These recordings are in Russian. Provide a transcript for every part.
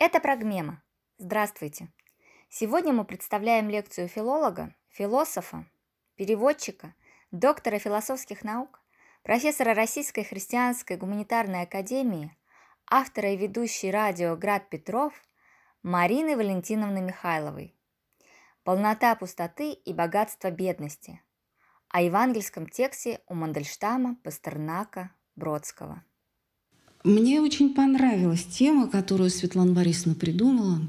Это Прогмема. Здравствуйте. Сегодня мы представляем лекцию филолога, философа, переводчика, доктора философских наук, профессора Российской христианской гуманитарной академии, автора и ведущей радио «Град Петров» Марины Валентиновны Михайловой. «Полнота пустоты и богатство бедности» о евангельском тексте у Мандельштама, Пастернака, Бродского. Мне очень понравилась тема, которую Светлана Борисовна придумала,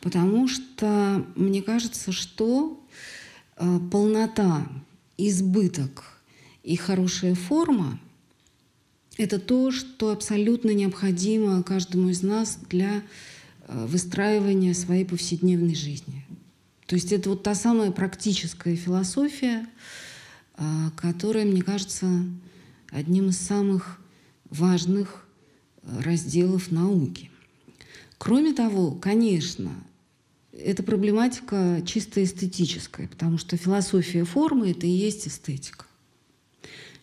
потому что мне кажется, что э, полнота, избыток и хорошая форма – это то, что абсолютно необходимо каждому из нас для э, выстраивания своей повседневной жизни. То есть это вот та самая практическая философия, э, которая, мне кажется, одним из самых важных разделов науки. Кроме того, конечно, эта проблематика чисто эстетическая, потому что философия формы — это и есть эстетика.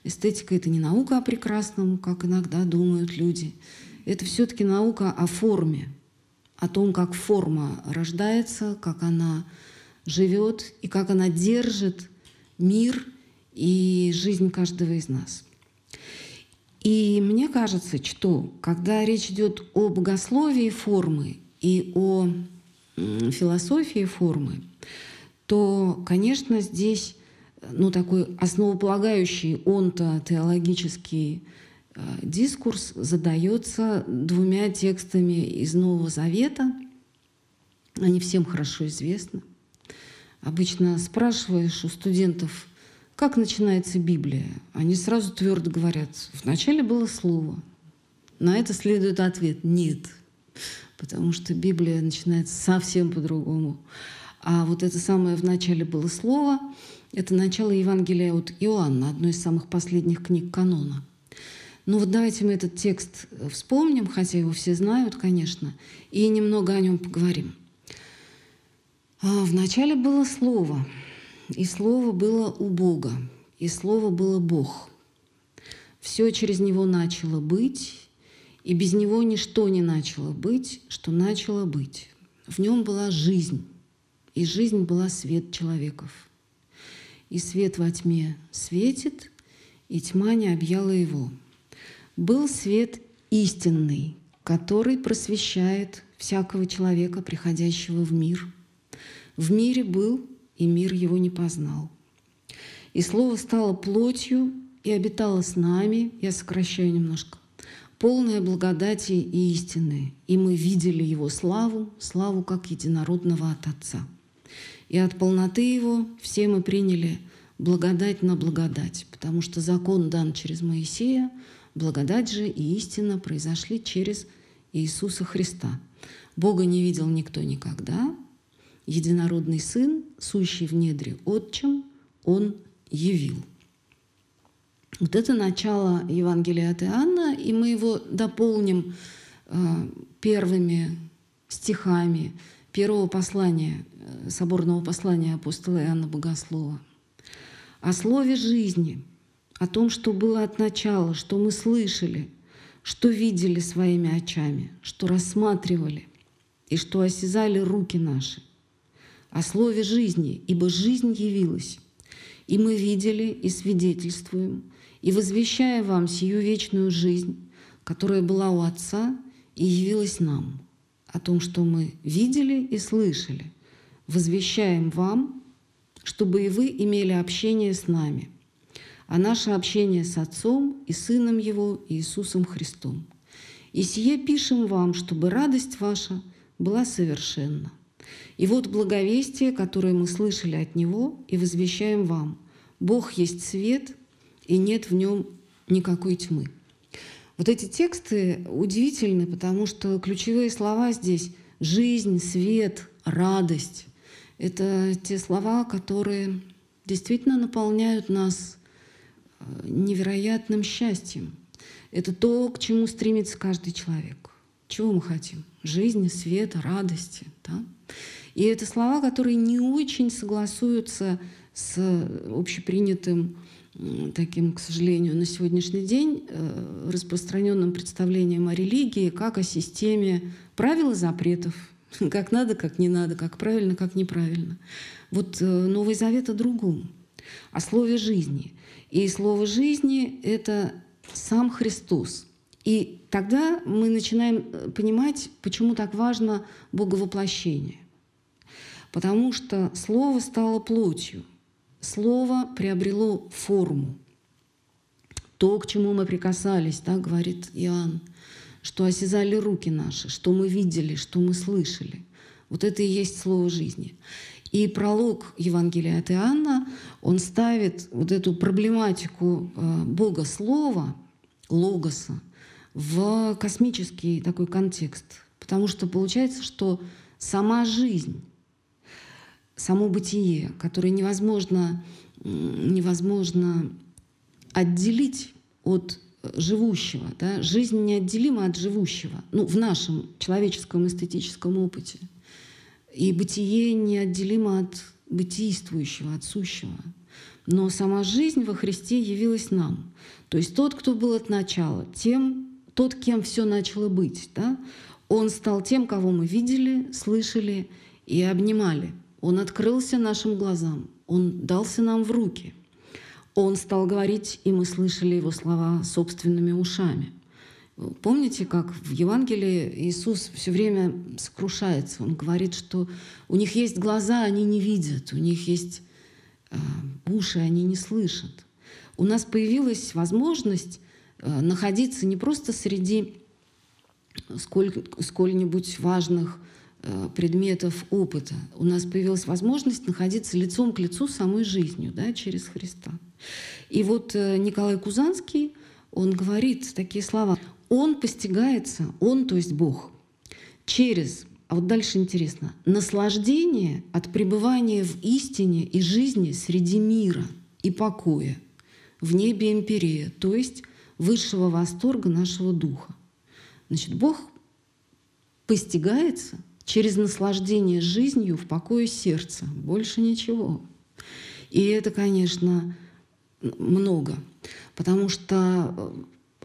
Эстетика — это не наука о прекрасном, как иногда думают люди. Это все-таки наука о форме, о том, как форма рождается, как она живет и как она держит мир и жизнь каждого из нас. И мне кажется, что когда речь идет о богословии формы и о философии формы, то, конечно, здесь ну, такой основополагающий онто-теологический э, дискурс задается двумя текстами из Нового Завета. Они всем хорошо известны. Обычно спрашиваешь у студентов – как начинается Библия? Они сразу твердо говорят, вначале было слово. На это следует ответ «нет», потому что Библия начинается совсем по-другому. А вот это самое «в начале было слово» — это начало Евангелия от Иоанна, одной из самых последних книг канона. Ну вот давайте мы этот текст вспомним, хотя его все знают, конечно, и немного о нем поговорим. А вначале было слово — и Слово было у Бога, и Слово было Бог. Все через Него начало быть, и без Него ничто не начало быть, что начало быть. В нем была жизнь, и жизнь была свет человеков. И свет во тьме светит, и тьма не объяла его. Был свет истинный, который просвещает всякого человека, приходящего в мир. В мире был и мир его не познал. И Слово стало плотью и обитало с нами, я сокращаю немножко, полное благодати и истины, и мы видели Его славу, славу как единородного от Отца. И от полноты Его все мы приняли благодать на благодать, потому что закон дан через Моисея, благодать же и истина произошли через Иисуса Христа. Бога не видел никто никогда, единородный Сын, сущий в недре Отчим, Он явил. Вот это начало Евангелия от Иоанна, и мы его дополним э, первыми стихами первого послания, э, соборного послания апостола Иоанна Богослова. О слове жизни, о том, что было от начала, что мы слышали, что видели своими очами, что рассматривали и что осязали руки наши – о слове жизни, ибо жизнь явилась. И мы видели и свидетельствуем, и возвещая вам сию вечную жизнь, которая была у Отца и явилась нам, о том, что мы видели и слышали, возвещаем вам, чтобы и вы имели общение с нами, а наше общение с Отцом и Сыном Его Иисусом Христом. И сие пишем вам, чтобы радость ваша была совершенна. И вот благовестие, которое мы слышали от Него и возвещаем вам. Бог есть свет, и нет в нем никакой тьмы. Вот эти тексты удивительны, потому что ключевые слова здесь — жизнь, свет, радость. Это те слова, которые действительно наполняют нас э, невероятным счастьем. Это то, к чему стремится каждый человек. Чего мы хотим? Жизни, света, радости. Да? И это слова, которые не очень согласуются с общепринятым таким, к сожалению, на сегодняшний день э, распространенным представлением о религии как о системе правил и запретов, как надо, как не надо, как правильно, как неправильно. Вот э, Новый Завет о другом, о слове жизни. И слово жизни — это сам Христос. И тогда мы начинаем э, понимать, почему так важно боговоплощение. Потому что слово стало плотью — слово приобрело форму. То, к чему мы прикасались, да, говорит Иоанн, что осязали руки наши, что мы видели, что мы слышали. Вот это и есть слово жизни. И пролог Евангелия от Иоанна, он ставит вот эту проблематику э, Бога Слова, Логоса, в космический такой контекст. Потому что получается, что сама жизнь само бытие, которое невозможно, невозможно отделить от живущего. Да? Жизнь неотделима от живущего, ну, в нашем человеческом эстетическом опыте. И бытие неотделимо от бытийствующего, от сущего. Но сама жизнь во Христе явилась нам. То есть тот, кто был от начала, тем, тот, кем все начало быть, да? он стал тем, кого мы видели, слышали и обнимали – он открылся нашим глазам, Он дался нам в руки. Он стал говорить, и мы слышали Его слова собственными ушами. Помните, как в Евангелии Иисус все время сокрушается? Он говорит, что у них есть глаза, они не видят, у них есть э, уши, они не слышат. У нас появилась возможность находиться не просто среди сколь, сколь-нибудь важных Э, предметов опыта. У нас появилась возможность находиться лицом к лицу с самой жизнью да, через Христа. И вот э, Николай Кузанский, он говорит такие слова. Он постигается, он, то есть Бог, через, а вот дальше интересно, наслаждение от пребывания в истине и жизни среди мира и покоя, в небе империя, то есть высшего восторга нашего духа. Значит, Бог постигается – через наслаждение жизнью в покое сердца. Больше ничего. И это, конечно, много. Потому что э,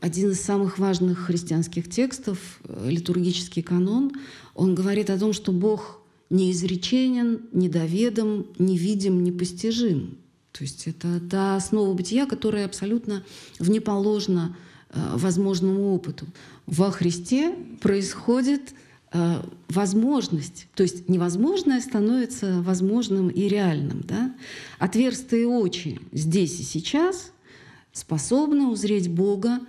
один из самых важных христианских текстов, э, литургический канон, он говорит о том, что Бог неизреченен, недоведом, невидим, непостижим. То есть это та основа бытия, которая абсолютно внеположна э, возможному опыту. Во Христе происходит Э, возможность, то есть невозможное становится возможным и реальным. Да? Отверстые очи здесь и сейчас способны узреть Бога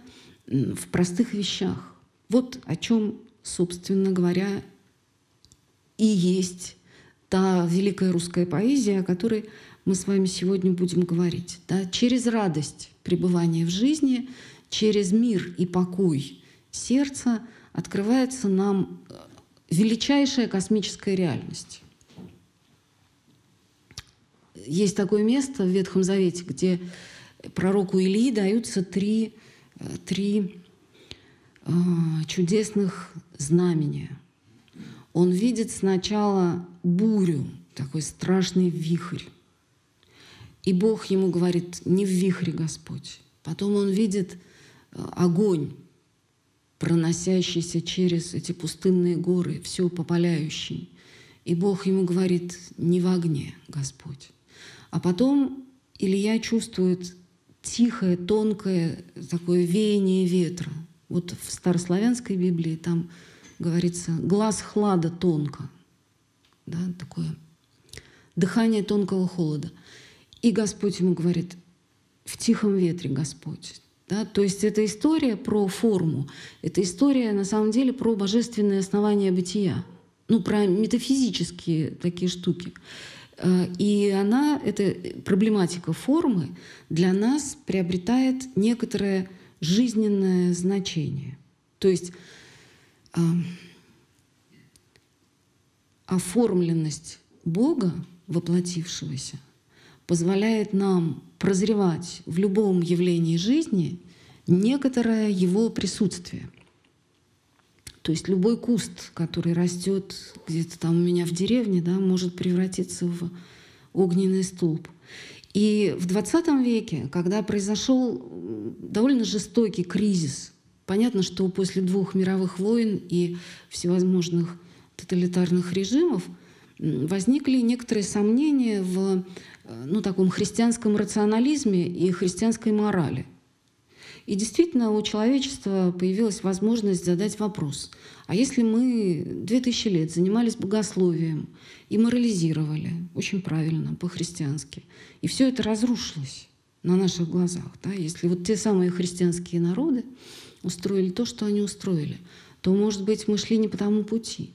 в простых вещах. Вот о чем, собственно говоря, и есть та великая русская поэзия, о которой мы с вами сегодня будем говорить. Да? Через радость пребывания в жизни, через мир и покой сердца открывается нам э, величайшая космическая реальность. Есть такое место в Ветхом Завете, где пророку Илии даются три, три э, чудесных знамения. Он видит сначала бурю, такой страшный вихрь. И Бог ему говорит, не в вихре, Господь. Потом он видит э, огонь, проносящийся через эти пустынные горы, все попаляющий. И Бог ему говорит, не в огне, Господь. А потом Илья чувствует тихое, тонкое такое веяние ветра. Вот в старославянской Библии там говорится «глаз хлада тонко». Да, такое дыхание тонкого холода. И Господь ему говорит, в тихом ветре Господь, да? То есть это история про форму, это история на самом деле про божественные основания бытия, ну, про метафизические такие штуки. Э, и она, эта проблематика формы для нас приобретает некоторое жизненное значение. То есть э, оформленность Бога, воплотившегося, позволяет нам прозревать в любом явлении жизни некоторое его присутствие. То есть любой куст, который растет где-то там у меня в деревне, да, может превратиться в огненный столб. И в 20 веке, когда произошел довольно жестокий кризис, понятно, что после двух мировых войн и всевозможных тоталитарных режимов возникли некоторые сомнения в ну, таком христианском рационализме и христианской морали – и действительно у человечества появилась возможность задать вопрос. А если мы 2000 лет занимались богословием и морализировали, очень правильно, по-христиански, и все это разрушилось на наших глазах, да, если вот те самые христианские народы устроили то, что они устроили, то, может быть, мы шли не по тому пути.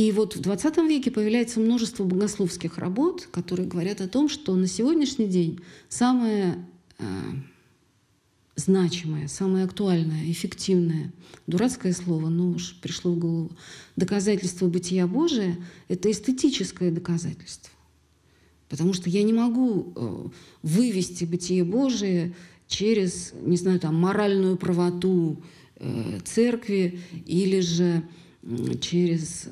И вот в 20 веке появляется множество богословских работ, которые говорят о том, что на сегодняшний день самое э, значимое, самое актуальное, эффективное, дурацкое слово, но уж пришло в голову, доказательство бытия Божия — это эстетическое доказательство. Потому что я не могу э, вывести бытие Божие через, не знаю, там, моральную правоту э, церкви или же через э,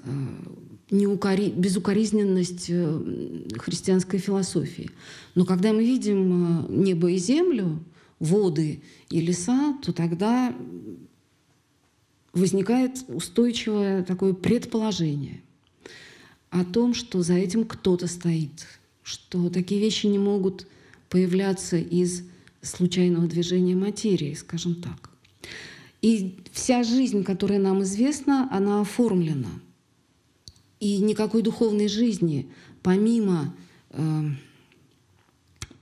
неукори... безукоризненность христианской философии. Но когда мы видим небо и землю, воды и леса, то тогда возникает устойчивое такое предположение о том, что за этим кто-то стоит, что такие вещи не могут появляться из случайного движения материи, скажем так. И вся жизнь, которая нам известна, она оформлена. И никакой духовной жизни, помимо, э,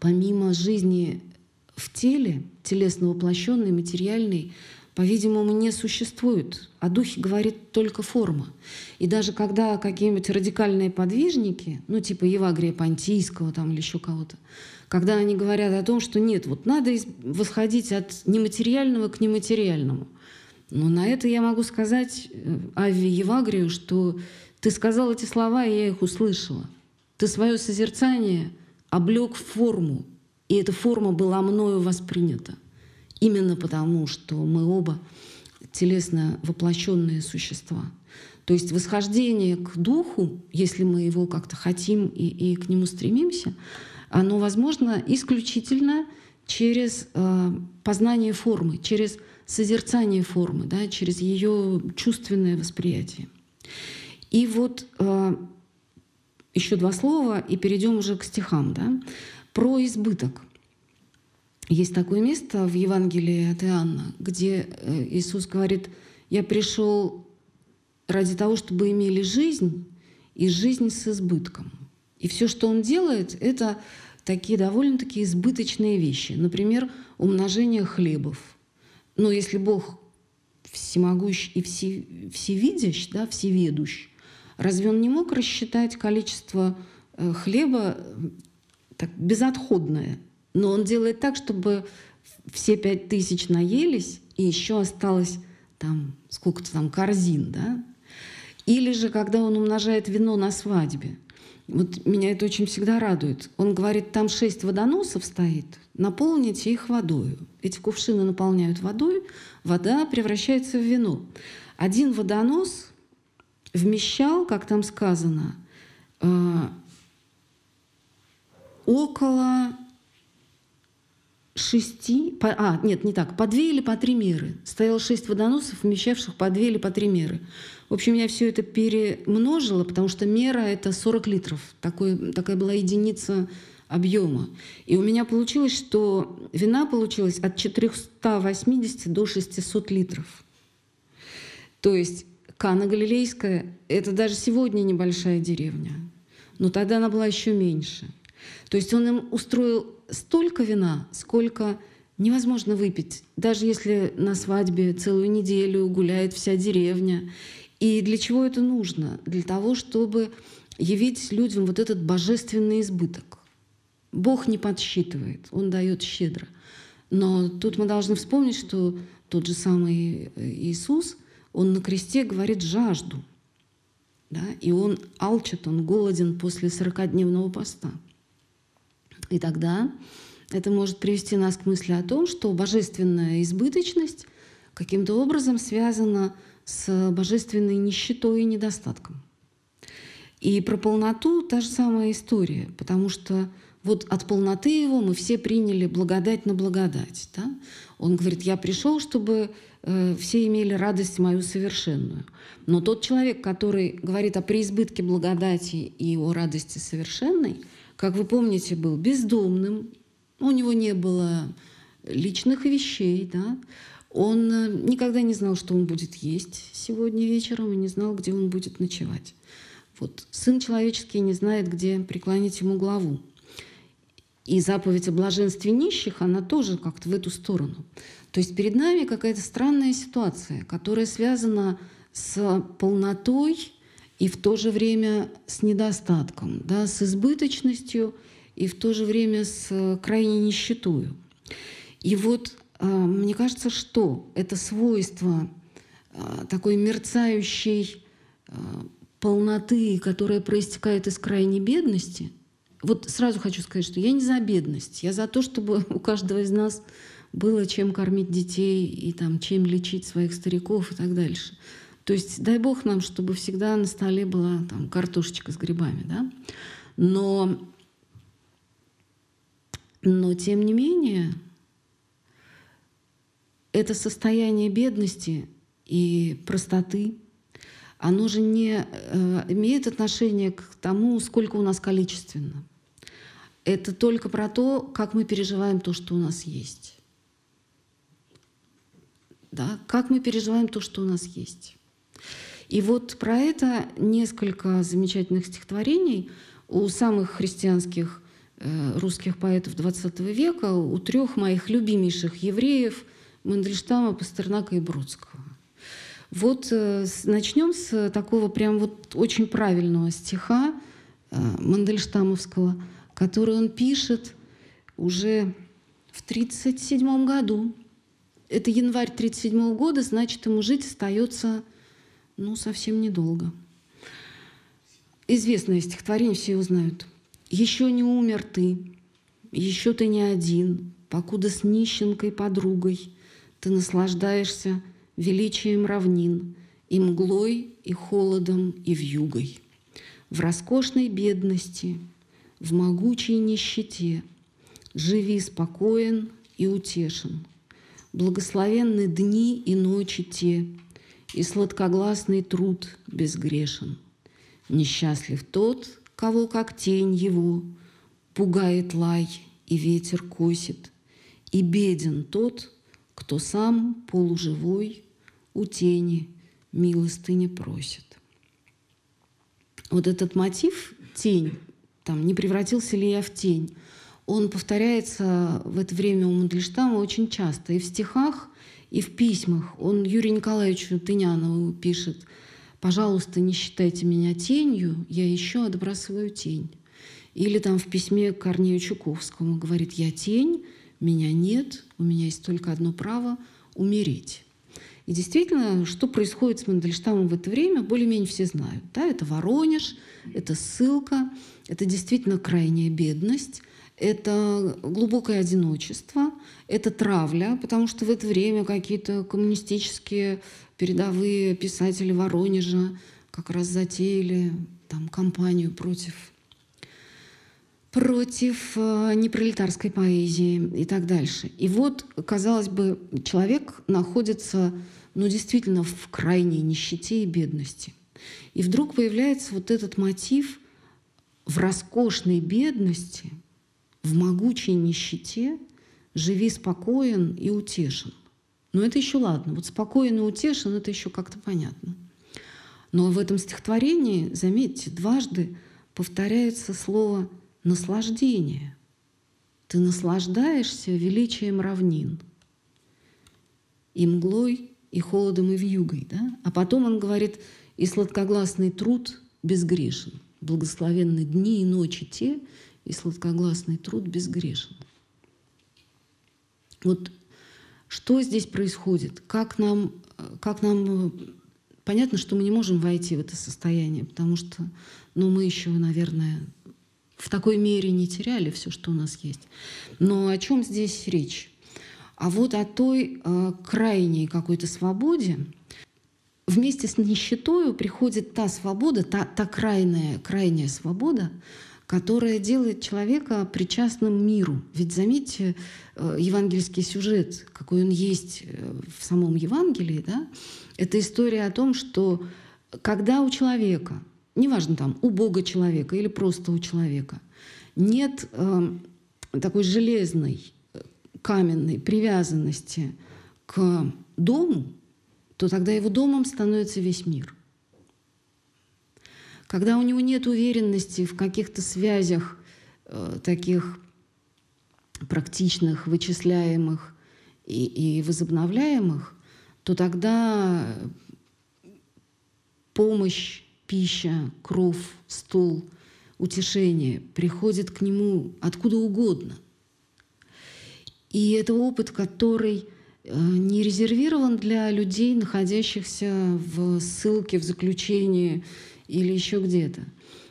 помимо жизни в теле, телесно воплощенный, материальный, по-видимому, не существует. О духе говорит только форма. И даже когда какие-нибудь радикальные подвижники, ну типа Евагрия Понтийского там, или еще кого-то, когда они говорят о том, что нет, вот надо восходить от нематериального к нематериальному. Но на это я могу сказать э, Ави Евагрию, что ты сказал эти слова, и я их услышала. Ты свое созерцание облег в форму, и эта форма была мною воспринята. Именно потому, что мы оба телесно воплощенные существа. То есть восхождение к духу, если мы его как-то хотим и, и к нему стремимся, оно возможно исключительно через э, познание формы, через созерцание формы, да, через ее чувственное восприятие. И вот э, еще два слова, и перейдем уже к стихам. Да. Про избыток. Есть такое место в Евангелии от Иоанна, где э, Иисус говорит, «Я пришел ради того, чтобы имели жизнь, и жизнь с избытком». И все, что Он делает, это такие довольно-таки избыточные вещи. Например, умножение хлебов. Но если Бог всемогущ и все, всевидящ, да, всеведущ, разве Он не мог рассчитать количество э, хлеба так, безотходное. Но он делает так, чтобы все пять тысяч наелись, и еще осталось там сколько-то там корзин, да? Или же, когда он умножает вино на свадьбе. Вот меня это очень всегда радует. Он говорит, там шесть водоносов стоит, наполните их водой. Эти кувшины наполняют водой, вода превращается в вино. Один водонос вмещал, как там сказано, э, около шести, по, а, нет, не так, по две или по три меры. Стояло шесть водоносов, вмещавших по две или по три меры. В общем, я все это перемножила, потому что мера — это 40 литров. Такой, такая была единица объема. И у меня получилось, что вина получилась от 480 до 600 литров. То есть Кана Галилейская — это даже сегодня небольшая деревня. Но тогда она была еще меньше — то есть он им устроил столько вина, сколько невозможно выпить, даже если на свадьбе целую неделю гуляет вся деревня. И для чего это нужно? Для того, чтобы явить людям вот этот божественный избыток. Бог не подсчитывает, Он дает щедро. Но тут мы должны вспомнить, что тот же самый Иисус, Он на кресте говорит «жажду». Да? И Он алчит, Он голоден после 40-дневного поста – и тогда это может привести нас к мысли о том, что божественная избыточность каким-то образом связана с божественной нищетой и недостатком. И про полноту та же самая история, потому что вот от полноты его мы все приняли благодать на благодать. Да? Он говорит, я пришел, чтобы э, все имели радость мою совершенную. Но тот человек, который говорит о преизбытке благодати и о радости совершенной, как вы помните, был бездомным, у него не было личных вещей, да? Он э, никогда не знал, что он будет есть сегодня вечером, и не знал, где он будет ночевать. Вот Сын человеческий не знает, где преклонить ему главу. И заповедь о блаженстве нищих, она тоже как-то в эту сторону. То есть перед нами какая-то странная ситуация, которая связана с полнотой и в то же время с недостатком, да, с избыточностью и в то же время с крайней нищетою. И вот э, мне кажется, что это свойство э, такой мерцающей э, полноты, которая проистекает из крайней бедности – вот сразу хочу сказать, что я не за бедность, я за то, чтобы у каждого из нас было чем кормить детей и там, чем лечить своих стариков и так дальше. То есть дай бог нам, чтобы всегда на столе была там, картошечка с грибами. Да? Но, но тем не менее, это состояние бедности и простоты, оно же не э, имеет отношение к тому, сколько у нас количественно это только про то, как мы переживаем то, что у нас есть. Да? Как мы переживаем то, что у нас есть. И вот про это несколько замечательных стихотворений у самых христианских э, русских поэтов XX века, у трех моих любимейших евреев Мандельштама, Пастернака и Бродского. Вот э, начнем с такого прям вот очень правильного стиха э, Мандельштамовского – который он пишет уже в 1937 году. Это январь 1937 года, значит, ему жить остается ну, совсем недолго. Известное стихотворение, все его знают. «Еще не умер ты, еще ты не один, покуда с нищенкой подругой ты наслаждаешься величием равнин и мглой, и холодом, и вьюгой. В роскошной бедности – в могучей нищете. Живи спокоен и утешен. Благословенны дни и ночи те, И сладкогласный труд безгрешен. Несчастлив тот, кого как тень его Пугает лай и ветер косит, И беден тот, кто сам полуживой У тени милостыни просит. Вот этот мотив «тень» там, не превратился ли я в тень. Он повторяется в это время у Мандельштама очень часто. И в стихах, и в письмах. Он Юрию Николаевичу Тынянову пишет «Пожалуйста, не считайте меня тенью, я еще отбрасываю тень». Или там в письме к Корнею Чуковскому говорит «Я тень, меня нет, у меня есть только одно право – умереть». И действительно, что происходит с Мандельштамом в это время, более-менее все знают. Да? Это Воронеж, это ссылка, это действительно крайняя бедность, это глубокое одиночество, это травля, потому что в это время какие-то коммунистические передовые писатели Воронежа как раз затеяли там кампанию против против э, непролетарской поэзии и так дальше. И вот, казалось бы, человек находится, ну, действительно в крайней нищете и бедности. И вдруг появляется вот этот мотив в роскошной бедности, в могучей нищете живи спокоен и утешен. Но это еще ладно. Вот спокоен и утешен, это еще как-то понятно. Но в этом стихотворении, заметьте, дважды повторяется слово наслаждение. Ты наслаждаешься величием равнин и мглой, и холодом, и вьюгой. Да? А потом он говорит, и сладкогласный труд безгрешен. Благословенны дни и ночи те, и сладкогласный труд безгрешен. Вот что здесь происходит? Как нам, как нам... Понятно, что мы не можем войти в это состояние, потому что ну, мы еще, наверное, в такой мере не теряли все, что у нас есть. Но о чем здесь речь? А вот о той э, крайней какой-то свободе, вместе с нищетой приходит та свобода, та, та крайняя, крайняя свобода, которая делает человека причастным миру. Ведь заметьте, э, евангельский сюжет, какой он есть э, в самом Евангелии, да, это история о том, что когда у человека, неважно там, у Бога человека или просто у человека, нет э, такой железной, э, каменной привязанности к дому, то тогда его домом становится весь мир. Когда у него нет уверенности в каких-то связях э, таких практичных, вычисляемых и, и возобновляемых, то тогда помощь, пища, кров, стул, утешение приходит к нему откуда угодно. И это опыт, который э, не резервирован для людей, находящихся в ссылке, в заключении или еще где-то.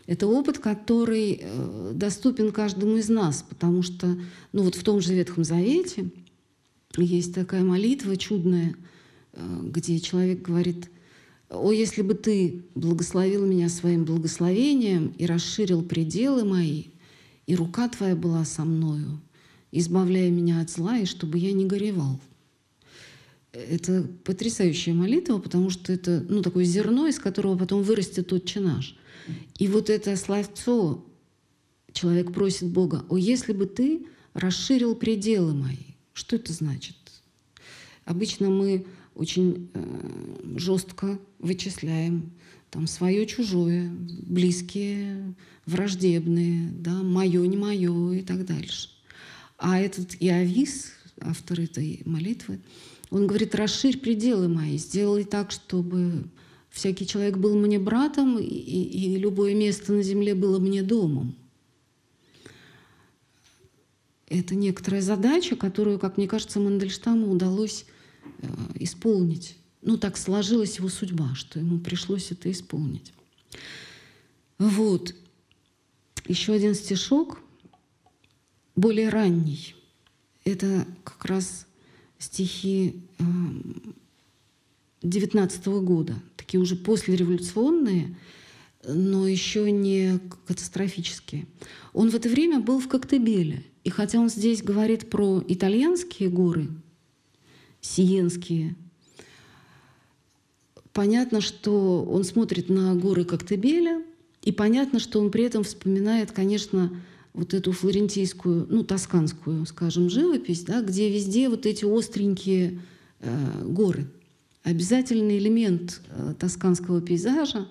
Это опыт, который э, доступен каждому из нас, потому что ну вот в том же Ветхом Завете есть такая молитва чудная, э, где человек говорит, «О, если бы ты благословил меня своим благословением и расширил пределы мои, и рука твоя была со мною, избавляя меня от зла, и чтобы я не горевал». Это потрясающая молитва, потому что это ну, такое зерно, из которого потом вырастет отче наш. И вот это словцо человек просит Бога, «О, если бы ты расширил пределы мои». Что это значит? Обычно мы очень э, жестко вычисляем там свое, чужое, близкие, враждебные, да, мое, не мое и так дальше. А этот Иовис, автор этой молитвы, он говорит, расширь пределы мои, сделай так, чтобы всякий человек был мне братом, и, и любое место на земле было мне домом. Это некоторая задача, которую, как мне кажется, Мандельштаму удалось исполнить. Ну, так сложилась его судьба, что ему пришлось это исполнить. Вот. Еще один стишок, более ранний. Это как раз стихи 19 э, года, такие уже послереволюционные, но еще не катастрофические. Он в это время был в Коктебеле. И хотя он здесь говорит про итальянские горы, сиенские, понятно, что он смотрит на горы Коктебеля, и понятно, что он при этом вспоминает, конечно, вот эту флорентийскую, ну, тосканскую, скажем, живопись, да, где везде вот эти остренькие э, горы. Обязательный элемент э, тосканского пейзажа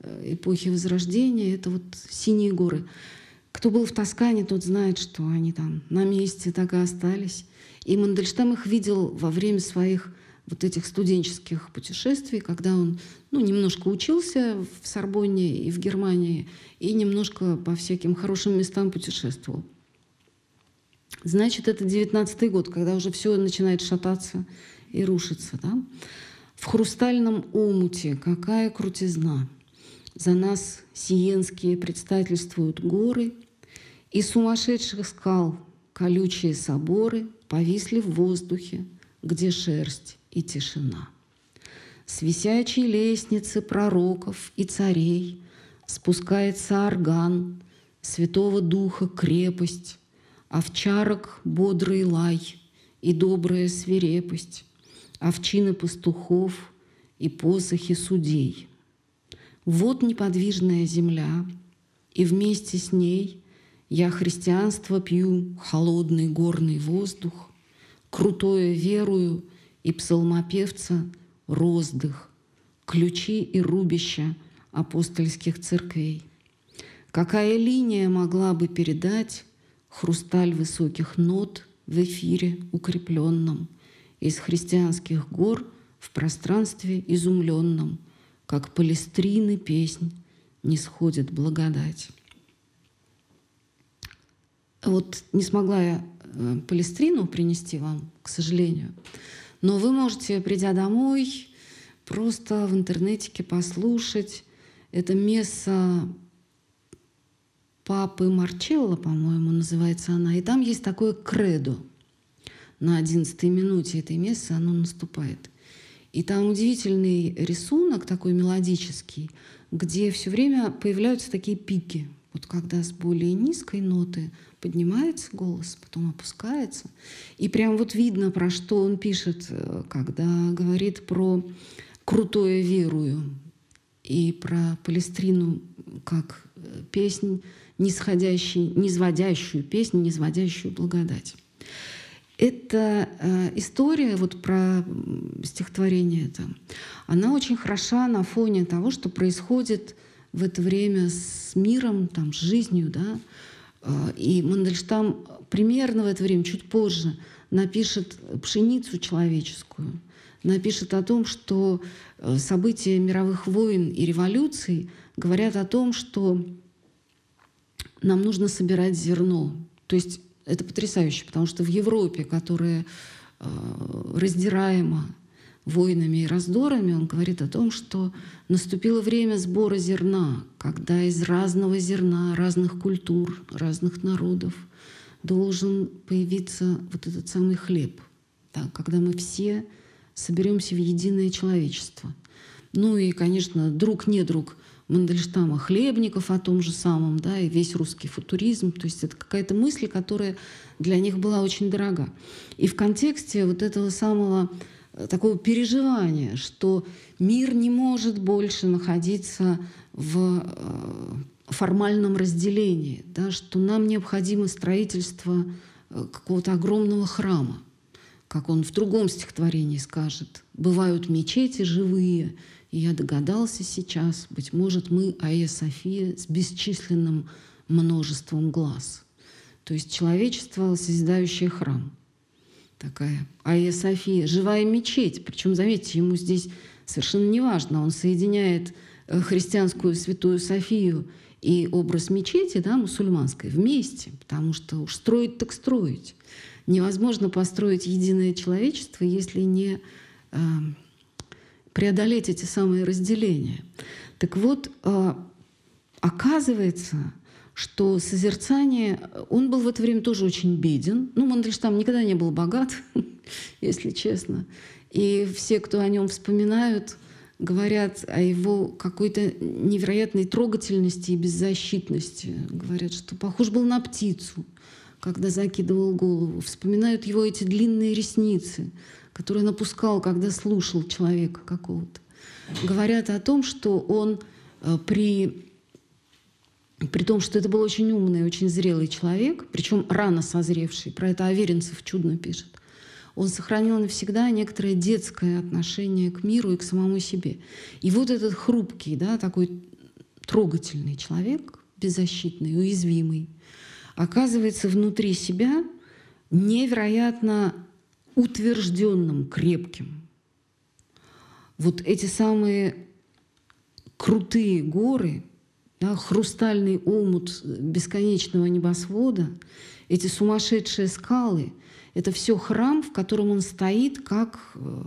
э, эпохи Возрождения — это вот синие горы. Кто был в Тоскане, тот знает, что они там на месте так и остались. И Мандельштам их видел во время своих вот этих студенческих путешествий, когда он ну, немножко учился в Сорбонне и в Германии, и немножко по всяким хорошим местам путешествовал. Значит, это 19 год, когда уже все начинает шататься и рушиться. Да? В хрустальном омуте какая крутизна. За нас сиенские предстательствуют горы, и сумасшедших скал колючие соборы повисли в воздухе, где шерсть и тишина. С висячей лестницы пророков и царей Спускается орган, Святого Духа крепость, Овчарок бодрый лай и добрая свирепость, Овчины пастухов и посохи судей. Вот неподвижная земля, и вместе с ней Я христианство пью, холодный горный воздух, Крутое верую и псалмопевца роздых, ключи и рубища апостольских церквей. Какая линия могла бы передать хрусталь высоких нот в эфире укрепленном из христианских гор в пространстве изумленном, как палестрины песнь не сходит благодать. Вот не смогла я э, палестрину принести вам, к сожалению, но вы можете, придя домой, просто в интернете послушать. Это место папы Марчелло, по-моему, называется она. И там есть такое кредо. На одиннадцатой минуте этой мессы оно наступает. И там удивительный рисунок такой мелодический, где все время появляются такие пики. Вот когда с более низкой ноты поднимается голос, потом опускается. И прям вот видно, про что он пишет, э, когда говорит про крутое верую и про Палестрину как э, песнь, нисходящий, низводящую песню, низводящую благодать. Эта э, история вот про стихотворение это, она очень хороша на фоне того, что происходит в это время с миром, там, с жизнью, да. Э, и Мандельштам примерно в это время, чуть позже, напишет пшеницу человеческую, напишет о том, что э, события мировых войн и революций говорят о том, что нам нужно собирать зерно. То есть это потрясающе, потому что в Европе, которая э, раздираема войнами и раздорами, он говорит о том, что наступило время сбора зерна, когда из разного зерна, разных культур, разных народов должен появиться вот этот самый хлеб, да, когда мы все соберемся в единое человечество. Ну и, конечно, друг не друг Мандельштама Хлебников о том же самом, да, и весь русский футуризм. То есть это какая-то мысль, которая для них была очень дорога. И в контексте вот этого самого такого переживания, что мир не может больше находиться в э, формальном разделении, да, что нам необходимо строительство э, какого-то огромного храма, как он в другом стихотворении скажет. Бывают мечети живые, и я догадался сейчас, быть может, мы Айя София с бесчисленным множеством глаз. То есть человечество, созидающее храм. Такая Айя София, живая мечеть. Причем, заметьте, ему здесь совершенно не важно. Он соединяет э, христианскую святую Софию и образ мечети, да, мусульманской, вместе, потому что уж строить так строить. Невозможно построить единое человечество, если не э, преодолеть эти самые разделения. Так вот, а, оказывается, что созерцание, он был в это время тоже очень беден. Ну, Мандельштам никогда не был богат, если честно. И все, кто о нем вспоминают, говорят о его какой-то невероятной трогательности и беззащитности. Говорят, что похож был на птицу, когда закидывал голову. Вспоминают его эти длинные ресницы, который напускал, когда слушал человека какого-то, говорят о том, что он э, при, при том, что это был очень умный, очень зрелый человек, причем рано созревший, про это Аверинцев чудно пишет, он сохранил навсегда некоторое детское отношение к миру и к самому себе. И вот этот хрупкий, да, такой трогательный человек, беззащитный, уязвимый, оказывается внутри себя невероятно утвержденным, крепким. Вот эти самые крутые горы, хрустальный омут бесконечного небосвода, эти сумасшедшие скалы — это все храм, в котором он стоит как, э,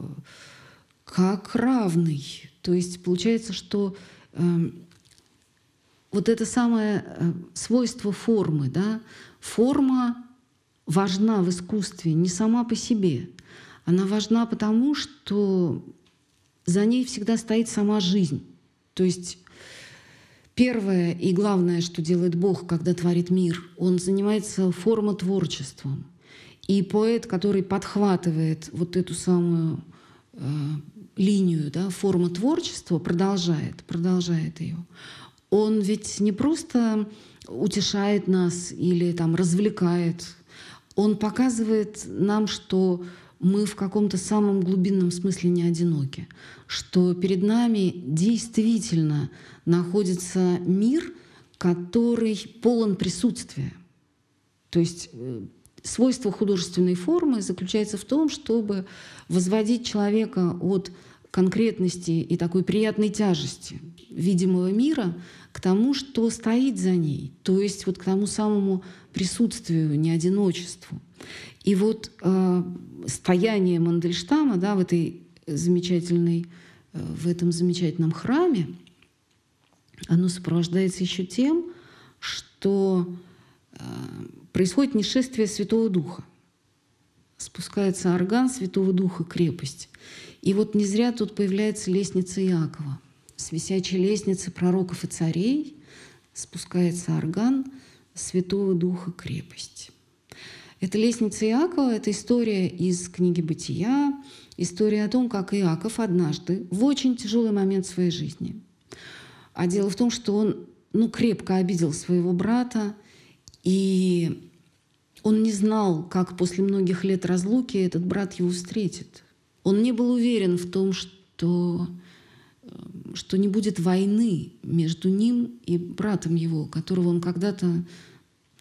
как равный. То есть получается, что э, вот это самое э, свойство формы, да, форма важна в искусстве не сама по себе. Она важна потому, что за ней всегда стоит сама жизнь. То есть первое и главное, что делает Бог, когда творит мир, он занимается формотворчеством. И поэт, который подхватывает вот эту самую э, линию да, формы творчества, продолжает, продолжает ее. Он ведь не просто утешает нас или там развлекает он показывает нам, что мы в каком-то самом глубинном смысле не одиноки, что перед нами действительно находится мир, который полон присутствия. То есть э, свойство художественной формы заключается в том, чтобы возводить человека от конкретности и такой приятной тяжести видимого мира к тому, что стоит за ней, то есть вот к тому самому присутствию, не одиночеству. И вот э, стояние Мандельштама да, в, этой замечательной, э, в этом замечательном храме, оно сопровождается еще тем, что э, происходит нешествие Святого Духа. спускается орган Святого Духа крепость. И вот не зря тут появляется лестница Иакова. С висячей лестницы пророков и царей спускается орган Святого Духа крепость. Это лестница Иакова, это история из книги «Бытия», история о том, как Иаков однажды в очень тяжелый момент своей жизни. А дело в том, что он ну, крепко обидел своего брата, и он не знал, как после многих лет разлуки этот брат его встретит. Он не был уверен в том, что, что не будет войны между ним и братом его, которого он когда-то,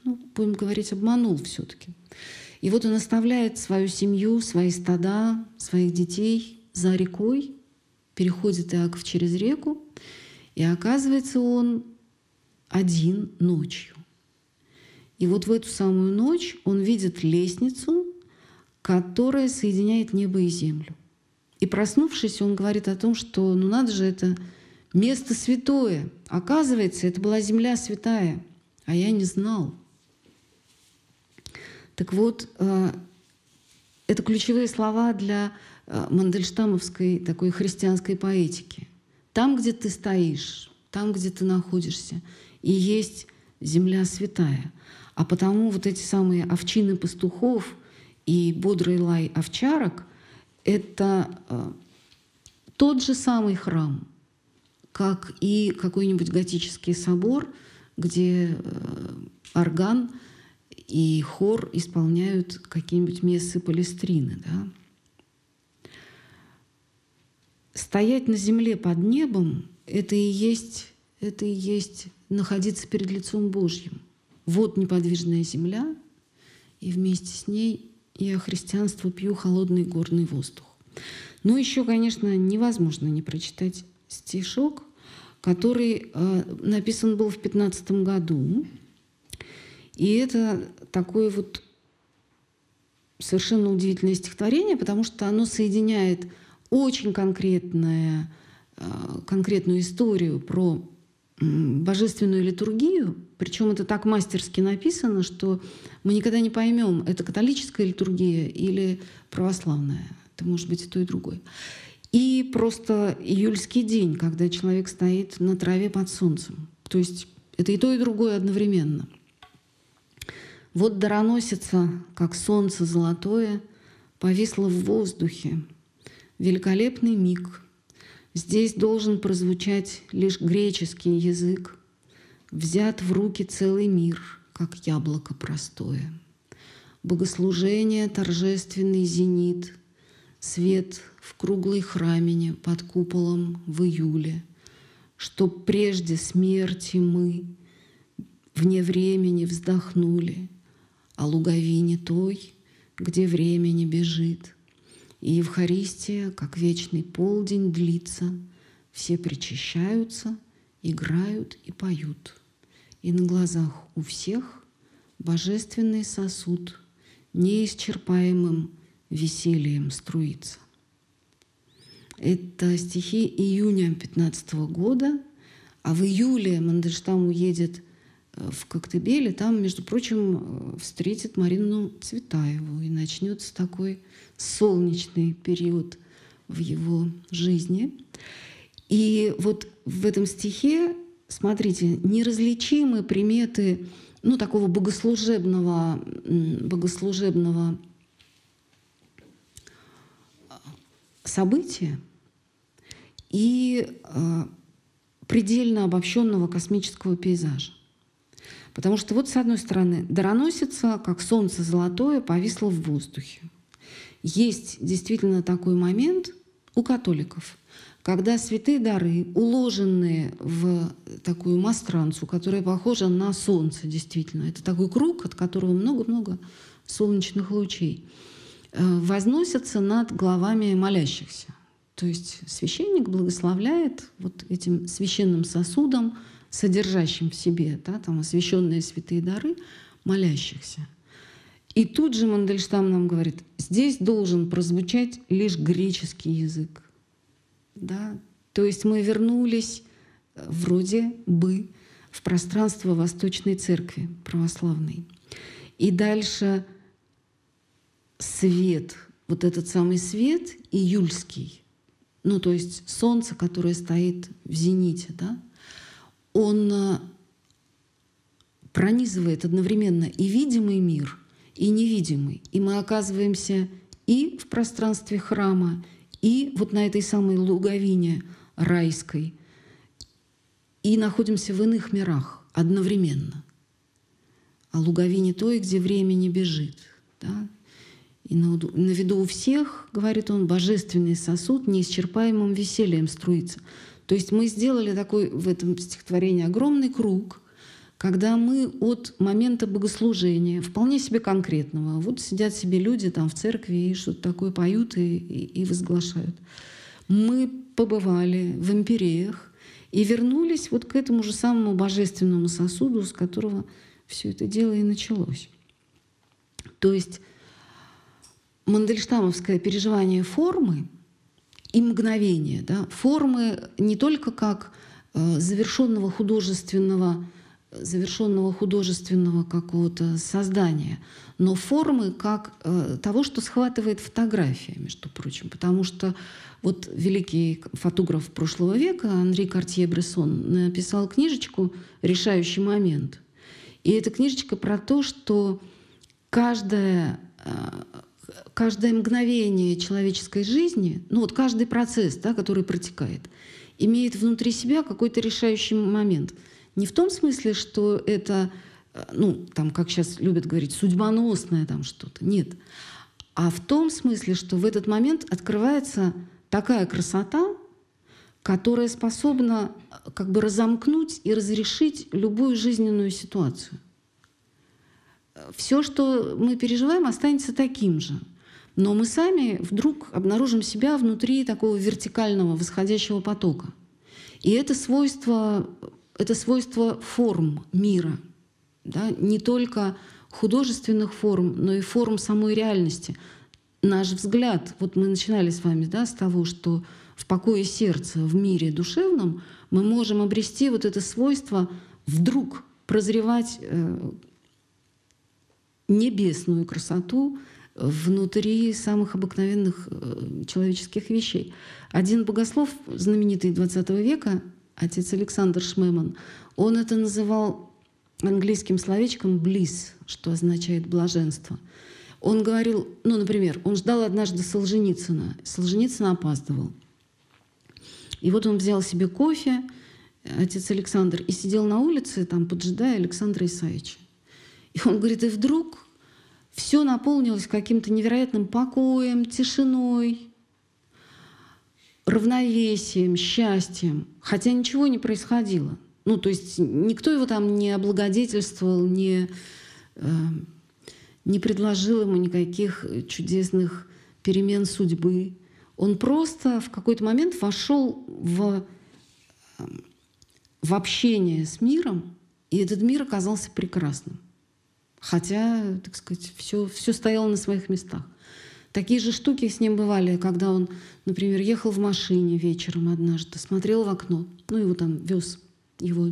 ну, будем говорить, обманул все-таки. И вот он оставляет свою семью, свои стада, своих детей за рекой, переходит Иаков через реку, и оказывается он один ночью. И вот в эту самую ночь он видит лестницу, которая соединяет небо и землю. И проснувшись, он говорит о том, что ну надо же, это место святое. Оказывается, это была земля святая, а я не знал. Так вот, э, это ключевые слова для э, мандельштамовской такой христианской поэтики. Там, где ты стоишь, там, где ты находишься, и есть земля святая. А потому вот эти самые овчины пастухов и бодрый лай овчарок — это э, тот же самый храм, как и какой-нибудь готический собор, где э, орган — и хор исполняют какие-нибудь мессы палестрины. Да? Стоять на земле под небом — это и есть, это и есть находиться перед лицом Божьим. Вот неподвижная земля, и вместе с ней я христианство пью холодный горный воздух. Ну, еще, конечно, невозможно не прочитать стишок, который э, написан был в 15 году, и это такое вот совершенно удивительное стихотворение, потому что оно соединяет очень конкретное, э, конкретную историю про божественную литургию, причем это так мастерски написано, что мы никогда не поймем, это католическая литургия или православная. Это может быть и то, и другое. И просто июльский день, когда человек стоит на траве под солнцем. То есть это и то, и другое одновременно. Вот дароносица, как солнце золотое, повисло в воздухе. Великолепный миг. Здесь должен прозвучать лишь греческий язык. Взят в руки целый мир, как яблоко простое. Богослужение, торжественный зенит, Свет в круглой храмине под куполом в июле, Чтоб прежде смерти мы вне времени вздохнули — о луговине той, где время не бежит. И Евхаристия, как вечный полдень, длится, все причащаются, играют и поют. И на глазах у всех божественный сосуд неисчерпаемым весельем струится. Это стихи июня 15 года, а в июле Мандельштам уедет в Коктебеле, там, между прочим, э, встретит Марину Цветаеву, и начнется такой солнечный период в его жизни. И вот в этом стихе, смотрите, неразличимы приметы ну, такого богослужебного, богослужебного э, события и э, предельно обобщенного космического пейзажа. Потому что вот с одной стороны, дароносица, как солнце золотое, повисло в воздухе. Есть действительно такой момент у католиков, когда святые дары, уложенные в такую мастранцу, которая похожа на солнце, действительно, это такой круг, от которого много-много солнечных лучей, э, возносятся над головами молящихся. То есть священник благословляет вот этим священным сосудом содержащим в себе да, там, освященные святые дары молящихся. И тут же Мандельштам нам говорит, здесь должен прозвучать лишь греческий язык. Да? То есть мы вернулись э, вроде бы в пространство Восточной Церкви православной. И дальше свет, вот этот самый свет июльский, ну то есть солнце, которое стоит в зените, да, он э, пронизывает одновременно и видимый мир, и невидимый. И мы оказываемся и в пространстве храма, и вот на этой самой луговине райской, и находимся в иных мирах одновременно. А луговине той, где время не бежит. Да? И на, на виду у всех, говорит он, божественный сосуд неисчерпаемым весельем струится. То есть мы сделали такой в этом стихотворении огромный круг, когда мы от момента богослужения, вполне себе конкретного, вот сидят себе люди там в церкви и что-то такое поют и, и, и возглашают. Мы побывали в империях и вернулись вот к этому же самому божественному сосуду, с которого все это дело и началось. То есть мандельштамовское переживание формы и мгновения, да, формы не только как э, завершенного художественного завершенного художественного какого-то создания, но формы как э, того, что схватывает фотография, между прочим. Потому что вот великий фотограф прошлого века Анри Картье-Брессон написал книжечку «Решающий момент». И эта книжечка про то, что каждое, э, каждое мгновение человеческой жизни, ну вот каждый процесс, да, который протекает, имеет внутри себя какой-то решающий момент – не в том смысле, что это, э, ну, там, как сейчас любят говорить, судьбоносное там что-то. Нет. А в том смысле, что в этот момент открывается такая красота, которая способна э, как бы разомкнуть и разрешить любую жизненную ситуацию. Все, что мы переживаем, останется таким же. Но мы сами вдруг обнаружим себя внутри такого вертикального восходящего потока. И это свойство это свойство форм мира, да, не только художественных форм, но и форм самой реальности. Наш взгляд, вот мы начинали с вами да, с того, что в покое сердца, в мире душевном мы можем обрести вот это свойство вдруг прозревать э, небесную красоту внутри самых обыкновенных э, человеческих вещей. Один богослов, знаменитый XX века, отец Александр Шмеман, он это называл английским словечком «bliss», что означает «блаженство». Он говорил, ну, например, он ждал однажды Солженицына. Солженицын опаздывал. И вот он взял себе кофе, отец Александр, и сидел на улице, там, поджидая Александра Исаевича. И он говорит, и вдруг все наполнилось каким-то невероятным покоем, тишиной, равновесием, счастьем, хотя ничего не происходило. Ну, то есть никто его там не облагодетельствовал, не, э, не предложил ему никаких чудесных перемен судьбы. Он просто в какой-то момент вошел в, в общение с миром, и этот мир оказался прекрасным. Хотя, так сказать, все, все стояло на своих местах. Такие же штуки с ним бывали, когда он, например, ехал в машине вечером однажды, смотрел в окно, ну его там вез его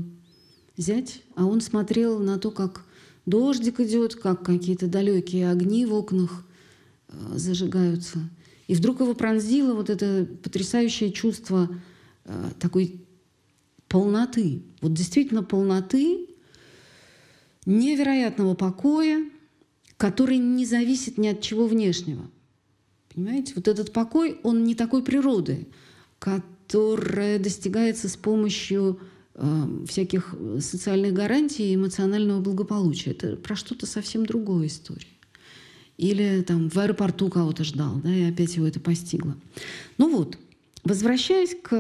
зять, а он смотрел на то, как дождик идет, как какие-то далекие огни в окнах э, зажигаются. И вдруг его пронзило вот это потрясающее чувство э, такой полноты, вот действительно полноты, невероятного покоя, который не зависит ни от чего внешнего. Понимаете? Вот этот покой, он не такой природы, которая достигается с помощью э, всяких социальных гарантий и эмоционального благополучия. Это про что-то совсем другое история. Или там в аэропорту кого-то ждал, да, и опять его это постигло. Ну вот, возвращаясь к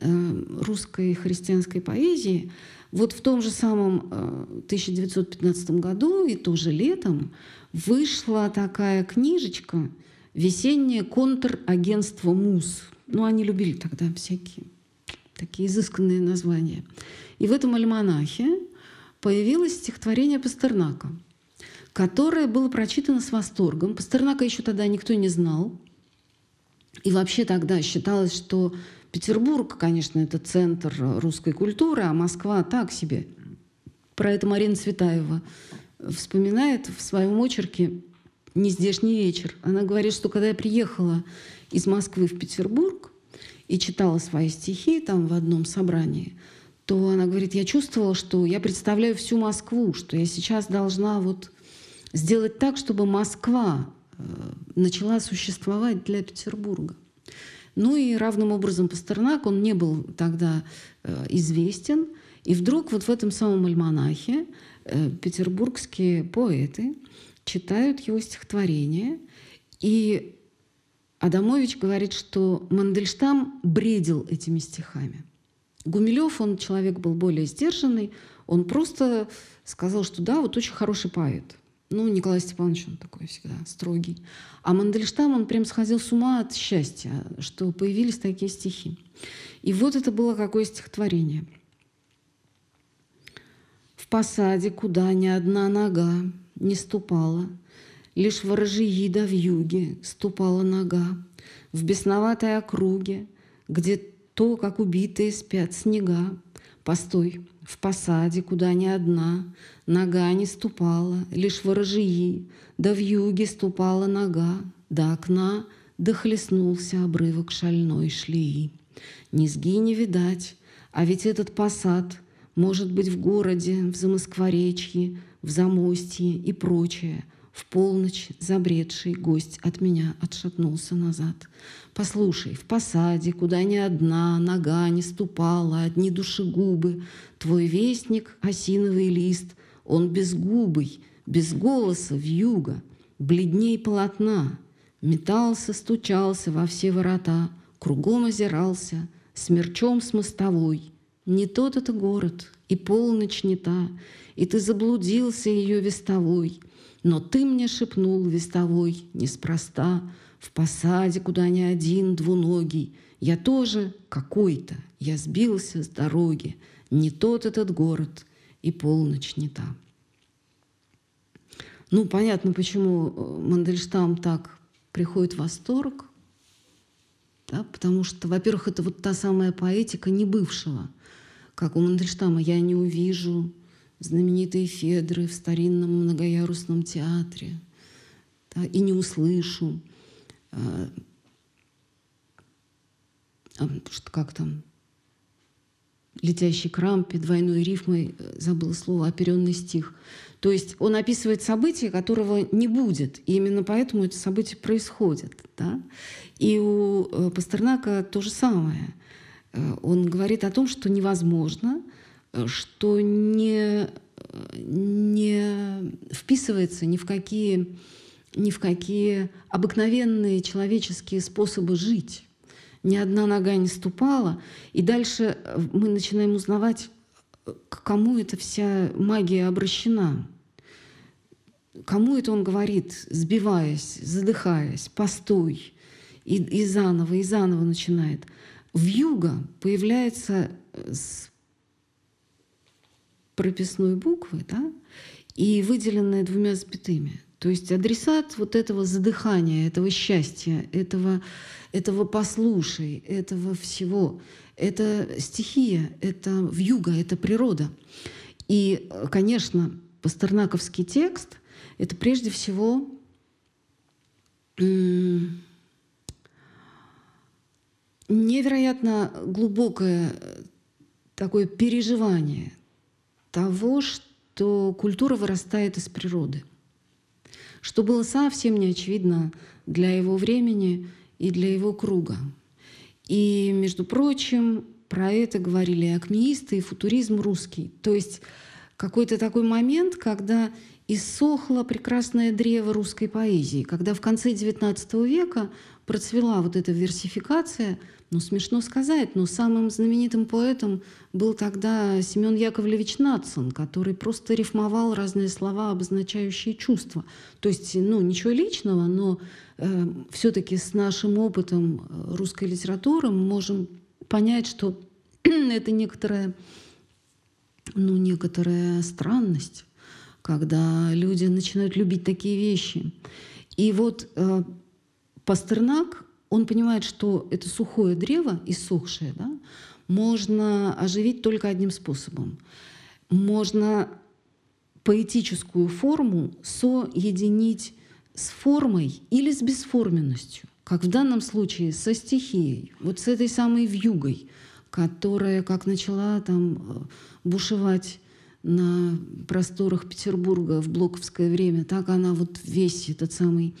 э, русской христианской поэзии, вот в том же самом э, 1915 году и тоже летом вышла такая книжечка – весеннее контрагентство МУС. Ну, они любили тогда всякие такие изысканные названия. И в этом альманахе появилось стихотворение Пастернака, которое было прочитано с восторгом. Пастернака еще тогда никто не знал. И вообще тогда считалось, что Петербург, конечно, это центр русской культуры, а Москва так себе. Про это Марина Цветаева вспоминает в своем очерке не здешний вечер. Она говорит, что когда я приехала из Москвы в Петербург и читала свои стихи там в одном собрании, то она говорит, я чувствовала, что я представляю всю Москву, что я сейчас должна вот сделать так, чтобы Москва э, начала существовать для Петербурга. Ну и равным образом Пастернак, он не был тогда э, известен. И вдруг вот в этом самом альманахе э, петербургские поэты читают его стихотворение. И Адамович говорит, что Мандельштам бредил этими стихами. Гумилев, он человек был более сдержанный, он просто сказал, что да, вот очень хороший поэт. Ну, Николай Степанович, он такой всегда строгий. А Мандельштам, он прям сходил с ума от счастья, что появились такие стихи. И вот это было какое стихотворение. В посаде, куда ни одна нога не ступала, Лишь ворожьи да в юге ступала нога, В бесноватой округе, где то, как убитые спят снега. Постой, в посаде, куда ни одна Нога не ступала, лишь ворожьи, Да в юге ступала нога, До окна дохлестнулся обрывок шальной шлеи. Низги не видать, а ведь этот посад Может быть в городе, в Замоскворечье, В Замостье и прочее. В полночь забредший гость от меня отшатнулся назад. Послушай, в посаде, куда ни одна нога не ступала, одни душегубы, твой вестник — осиновый лист, он безгубый, без голоса, вьюга, бледней полотна, метался, стучался во все ворота, кругом озирался, смерчом с мостовой. Не тот это город, и полночь не та, и ты заблудился ее вестовой, но ты мне шепнул вестовой неспроста — в посаде, куда ни один двуногий. Я тоже какой-то, я сбился с дороги. Не тот этот город, и полночь не та. Ну, понятно, почему э, Мандельштам так приходит в восторг. Да, потому что, во-первых, это вот та самая поэтика не бывшего. Как у Мандельштама «Я не увижу», знаменитые Федры в старинном многоярусном театре, да, и не услышу. А, а, что как там, летящий крампе, двойной рифмой, э, забыла слово, оперенный стих. То есть он описывает событие, которого не будет. И именно поэтому это событие происходит. Да? И у э, Пастернака то же самое. Э, он говорит о том, что невозможно, что не, не вписывается ни в какие ни в какие обыкновенные человеческие способы жить. Ни одна нога не ступала. И дальше э, мы начинаем узнавать, к кому эта вся магия обращена. Кому это он говорит, сбиваясь, задыхаясь, постой, и, и заново, и заново начинает. В юга появляется э, с прописной буквы, да, и выделенная двумя запятыми – то есть адресат вот этого задыхания, этого счастья, этого, этого послушай, этого всего, это стихия, это вьюга, это природа. И, конечно, пастернаковский текст — это прежде всего невероятно глубокое такое переживание того, что культура вырастает из природы — что было совсем не очевидно для его времени и для его круга. И, между прочим, про это говорили и акмеисты, и футуризм русский. То есть какой-то такой момент, когда иссохло прекрасное древо русской поэзии, когда в конце XIX века процвела вот эта версификация, ну, смешно сказать, но самым знаменитым поэтом был тогда Семен Яковлевич Нацин, который просто рифмовал разные слова, обозначающие чувства. То есть, ну, ничего личного, но э, все-таки с нашим опытом э, русской литературы мы можем понять, что это некоторая, ну, некоторая странность, когда люди начинают любить такие вещи. И вот э, Пастернак он понимает, что это сухое древо, иссохшее, да, можно оживить только одним способом. Можно поэтическую форму соединить с формой или с бесформенностью, как в данном случае со стихией, вот с этой самой вьюгой, которая как начала там э, бушевать на просторах Петербурга в блоковское время, так она вот весь этот самый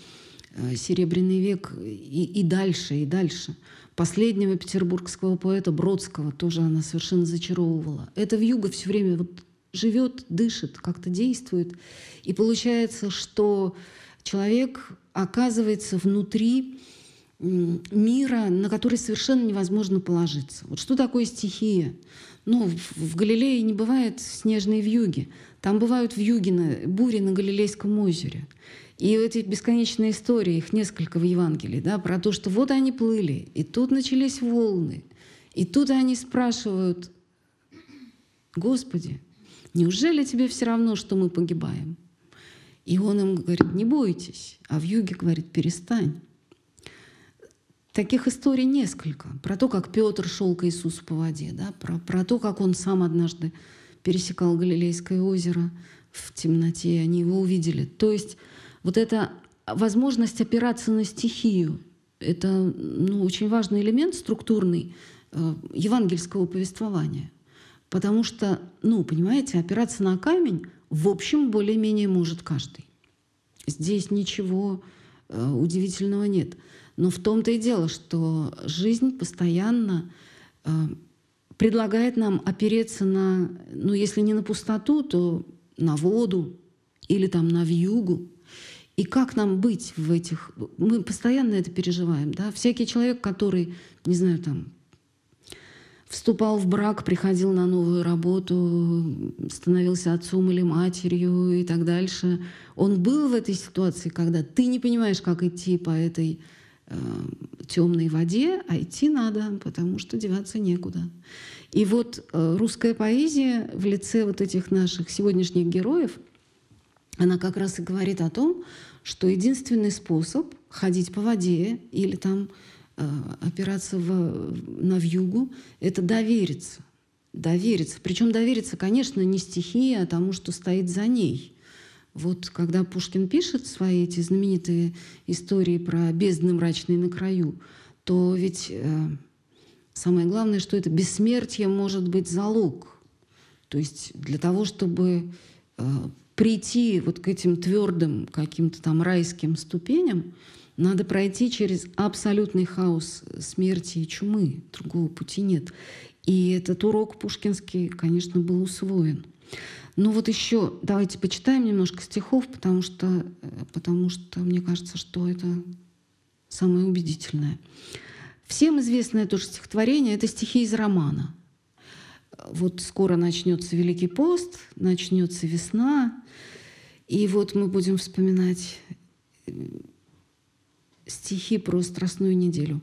Серебряный век и, и дальше, и дальше. Последнего петербургского поэта Бродского тоже она совершенно зачаровывала. Это вьюга все время вот живет, дышит, как-то действует. И получается, что человек оказывается внутри мира, на который совершенно невозможно положиться. Вот что такое стихия? Ну, в, в Галилее не бывает снежной вьюги. Там бывают вьюги, на, бури на Галилейском озере. И эти бесконечные истории, их несколько в Евангелии, да, про то, что вот они плыли, и тут начались волны, и тут они спрашивают, Господи, неужели тебе все равно, что мы погибаем? И он им говорит, не бойтесь, а в юге говорит, перестань. Таких историй несколько. Про то, как Петр шел к Иисусу по воде, да? про, про то, как он сам однажды пересекал Галилейское озеро в темноте, и они его увидели. То есть вот эта возможность опираться на стихию, это ну, очень важный элемент структурный э, евангельского повествования. Потому что, ну, понимаете, опираться на камень, в общем, более-менее может каждый. Здесь ничего э, удивительного нет. Но в том-то и дело, что жизнь постоянно э, предлагает нам опереться на, ну, если не на пустоту, то на воду или там на вьюгу. И как нам быть в этих... Мы постоянно это переживаем, да? Всякий человек, который, не знаю, там, вступал в брак, приходил на новую работу, становился отцом или матерью и так дальше. Он был в этой ситуации, когда ты не понимаешь, как идти по этой э, темной воде, а идти надо, потому что деваться некуда. И вот э, русская поэзия в лице вот этих наших сегодняшних героев, она как раз и говорит о том, что единственный способ ходить по воде или там Э, опираться в, на вьюгу, это довериться. Довериться. Причем довериться, конечно, не стихии, а тому, что стоит за ней. Вот когда Пушкин пишет свои эти знаменитые истории про бездны мрачные на краю, то ведь э, самое главное, что это бессмертие может быть залог. То есть для того, чтобы э, прийти вот к этим твердым каким-то там райским ступеням, надо пройти через абсолютный хаос смерти и чумы. Другого пути нет. И этот урок пушкинский, конечно, был усвоен. Ну вот еще давайте почитаем немножко стихов, потому что, потому что мне кажется, что это самое убедительное. Всем известное тоже стихотворение — это стихи из романа. Вот скоро начнется Великий пост, начнется весна, и вот мы будем вспоминать стихи про Страстную неделю.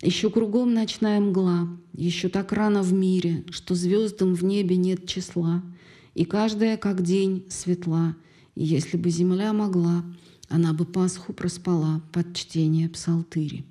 Еще кругом ночная мгла, еще так рано в мире, что звездам в небе нет числа, и каждая, как день, светла. И если бы земля могла, она бы Пасху проспала под чтение псалтыри.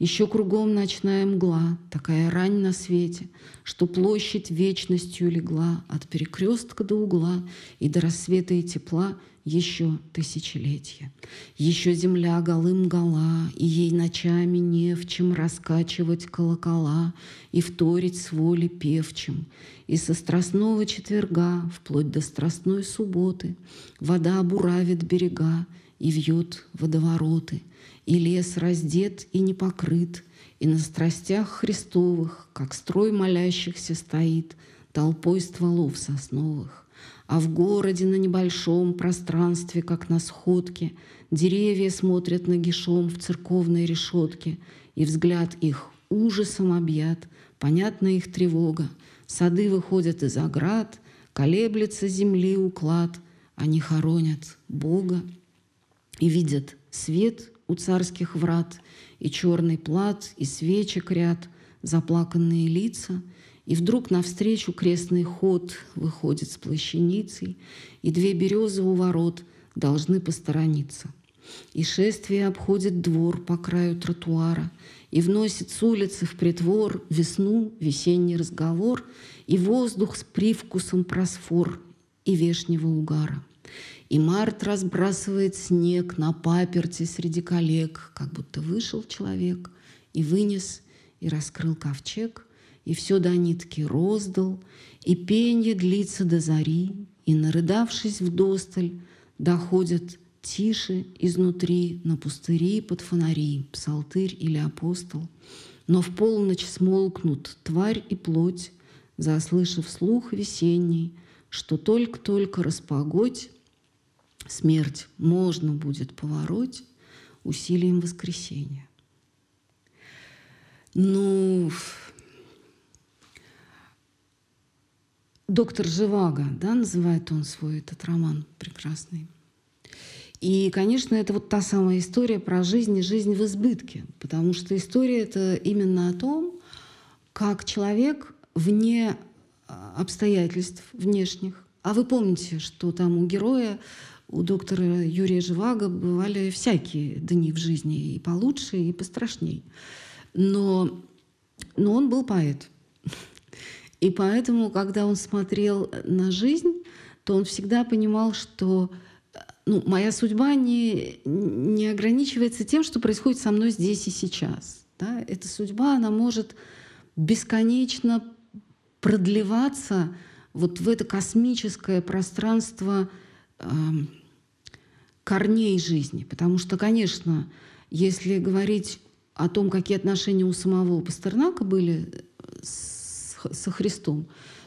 Еще кругом ночная мгла, такая рань на свете, Что площадь вечностью легла От перекрестка до угла И до рассвета и тепла еще тысячелетия. Еще земля голым гола, И ей ночами не в чем раскачивать колокола И вторить с воли певчим. И со страстного четверга Вплоть до страстной субботы Вода буравит берега И вьет водовороты — и лес раздет и не покрыт, И на страстях Христовых, Как строй молящихся стоит, Толпой стволов сосновых. А в городе на небольшом пространстве, Как на сходке, Деревья смотрят нагишом В церковной решетке, И взгляд их ужасом объят, Понятна их тревога. Сады выходят из оград, Колеблется земли уклад, Они хоронят Бога и видят свет у царских врат, и черный плат, и свечек ряд, заплаканные лица, и вдруг навстречу крестный ход выходит с плащаницей, и две березы у ворот должны посторониться. И шествие обходит двор по краю тротуара, и вносит с улицы в притвор весну, весенний разговор, и воздух с привкусом просфор и вешнего угара. И март разбрасывает снег на паперти среди коллег, как будто вышел человек и вынес, и раскрыл ковчег, и все до нитки роздал, и пенье длится до зари, и, нарыдавшись в досталь, доходят тише изнутри на пустыри под фонари, псалтырь или апостол. Но в полночь смолкнут тварь и плоть, заслышав слух весенний, что только-только распогодь, смерть можно будет повороть усилием воскресения. Ну, доктор Живаго, да, называет он свой этот роман прекрасный. И, конечно, это вот та самая история про жизнь и жизнь в избытке, потому что история это именно о том, как человек вне а, обстоятельств внешних. А вы помните, что там у героя, у доктора Юрия Живаго бывали всякие дни в жизни, и получше, и пострашней. Но, но он был поэт. И поэтому, когда он смотрел на жизнь, то он всегда понимал, что ну, моя судьба не, не ограничивается тем, что происходит со мной здесь и сейчас. Да? Эта судьба, она может бесконечно продлеваться вот в это космическое пространство корней жизни. Потому что, конечно, если говорить о том, какие отношения у самого Пастернака были с, со Христом,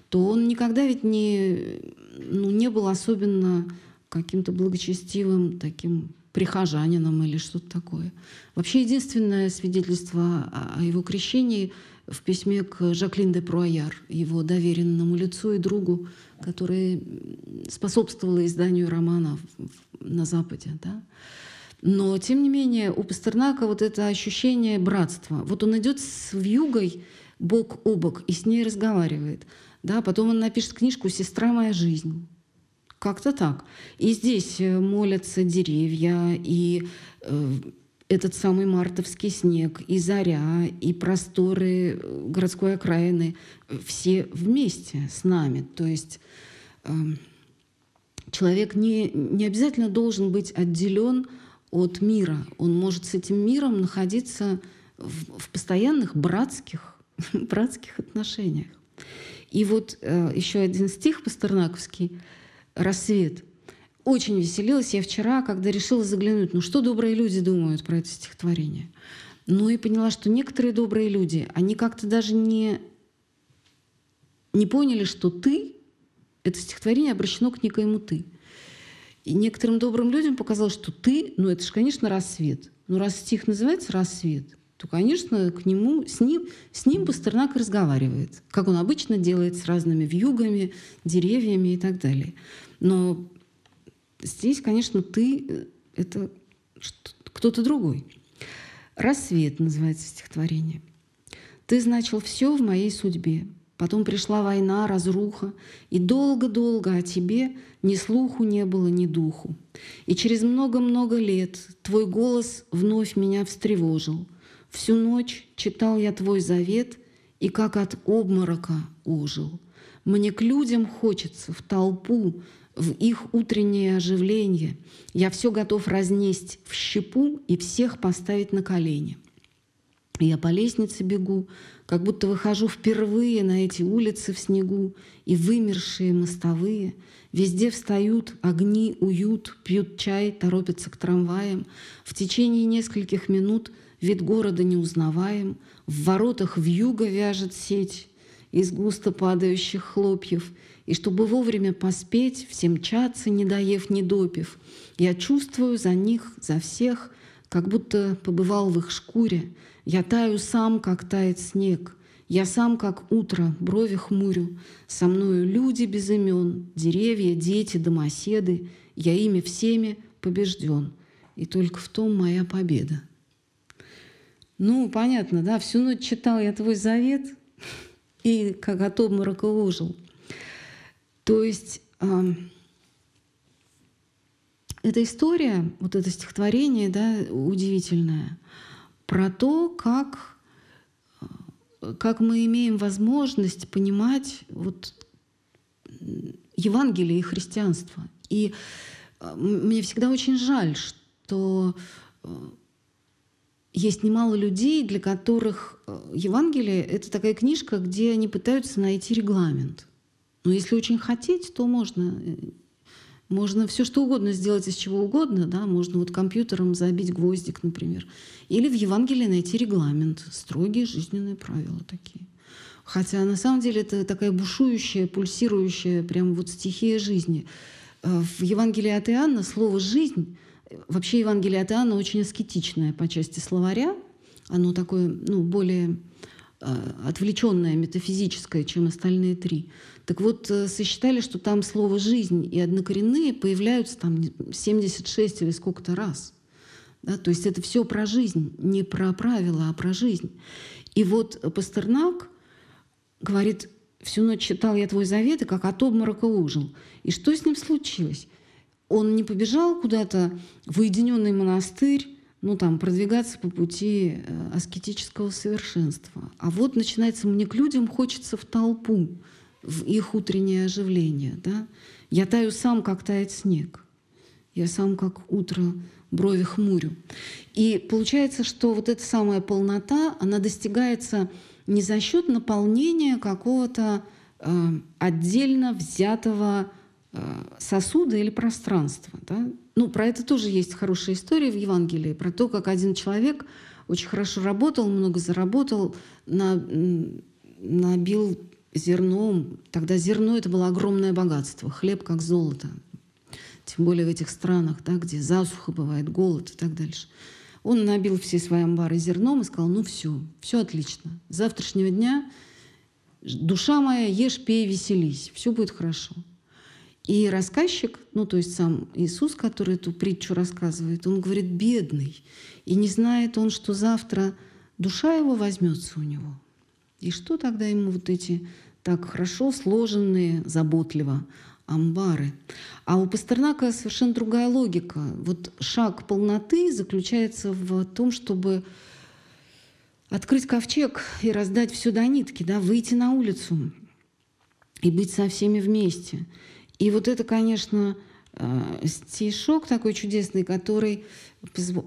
то он никогда ведь не, ну, не был особенно каким-то благочестивым таким прихожанином или что-то такое. Вообще единственное свидетельство о его крещении в письме к Жаклин де Пруаяр, его доверенному лицу и другу, который способствовал изданию романа на Западе. Да? Но, тем не менее, у Пастернака вот это ощущение братства. Вот он идет с вьюгой бок о бок и с ней разговаривает. Да? Потом он напишет книжку «Сестра моя жизнь». Как-то так. И здесь э, молятся деревья, и э, этот самый мартовский снег, и заря, и просторы э, городской окраины, все вместе с нами. То есть э, человек не, не обязательно должен быть отделен от мира. Он может с этим миром находиться в, в постоянных братских, братских отношениях. И вот э, еще один стих пастернаковский – рассвет. Очень веселилась я вчера, когда решила заглянуть, ну что добрые люди думают про это стихотворение. Ну и поняла, что некоторые добрые люди, они как-то даже не, не поняли, что ты, это стихотворение обращено к некоему ты. И некоторым добрым людям показалось, что ты, ну это же, конечно, рассвет. Ну раз стих называется «Рассвет», то, конечно, к нему, с ним, с ним Пастернак разговаривает, как он обычно делает с разными вьюгами, деревьями и так далее. Но здесь, конечно, ты э, — это кто-то другой. «Рассвет» называется стихотворение. «Ты значил все в моей судьбе. Потом пришла война, разруха, и долго-долго о тебе ни слуху не было, ни духу. И через много-много лет твой голос вновь меня встревожил. Всю ночь читал я твой завет, и как от обморока ожил. Мне к людям хочется в толпу, в их утреннее оживление. Я все готов разнесть в щепу и всех поставить на колени. Я по лестнице бегу, как будто выхожу впервые на эти улицы в снегу, и вымершие мостовые. Везде встают огни, уют, пьют чай, торопятся к трамваям. В течение нескольких минут вид города не узнаваем, в воротах вьюга вяжет сеть из густо падающих хлопьев — и чтобы вовремя поспеть, всем мчаться, не доев, не допив, я чувствую за них, за всех, как будто побывал в их шкуре. Я таю сам, как тает снег. Я сам, как утро, брови хмурю. Со мною люди без имен, деревья, дети, домоседы. Я ими всеми побежден. И только в том моя победа. Ну, понятно, да, всю ночь читал я твой завет, и как от обморока ужил. То есть э, эта история, вот это стихотворение, да, удивительное, про то, как, как мы имеем возможность понимать вот Евангелие и христианство. И мне всегда очень жаль, что есть немало людей, для которых Евангелие — это такая книжка, где они пытаются найти регламент. Но если очень хотеть, то можно можно все что угодно сделать из чего угодно, да, можно вот компьютером забить гвоздик, например. Или в Евангелии найти регламент, строгие жизненные правила такие. Хотя на самом деле это такая бушующая, пульсирующая прям вот стихия жизни. Э, в Евангелии от Иоанна слово «жизнь», вообще Евангелие от Иоанна очень аскетичное по части словаря, оно такое, ну, более э, отвлеченное, метафизическое, чем остальные три. Так вот, э, сосчитали, что там слово «жизнь» и однокоренные появляются там 76 или сколько-то раз. Да? То есть это все про жизнь, не про правила, а про жизнь. И вот Пастернак говорит, всю ночь читал я твой завет, и как от обморока ужил. И что с ним случилось? Он не побежал куда-то в уединенный монастырь, ну, там, продвигаться по пути э, аскетического совершенства. А вот начинается, мне к людям хочется в толпу в их утреннее оживление. Да? Я таю сам, как тает снег. Я сам, как утро, брови хмурю. И получается, что вот эта самая полнота, она достигается не за счет наполнения какого-то э, отдельно взятого э, сосуда или пространства. Да? Ну, про это тоже есть хорошая история в Евангелии, про то, как один человек очень хорошо работал, много заработал, на, набил зерном. Тогда зерно это было огромное богатство, хлеб как золото. Тем более в этих странах, да, где засуха бывает, голод и так дальше. Он набил все свои амбары зерном и сказал, ну все, все отлично. С завтрашнего дня душа моя, ешь, пей, веселись, все будет хорошо. И рассказчик, ну то есть сам Иисус, который эту притчу рассказывает, он говорит, бедный. И не знает он, что завтра душа его возьмется у него. И что тогда ему вот эти так хорошо сложенные, заботливо амбары. А у Пастернака совершенно другая логика. Вот шаг полноты заключается в том, чтобы открыть ковчег и раздать все до нитки, да, выйти на улицу и быть со всеми вместе. И вот это, конечно, э, стишок такой чудесный, который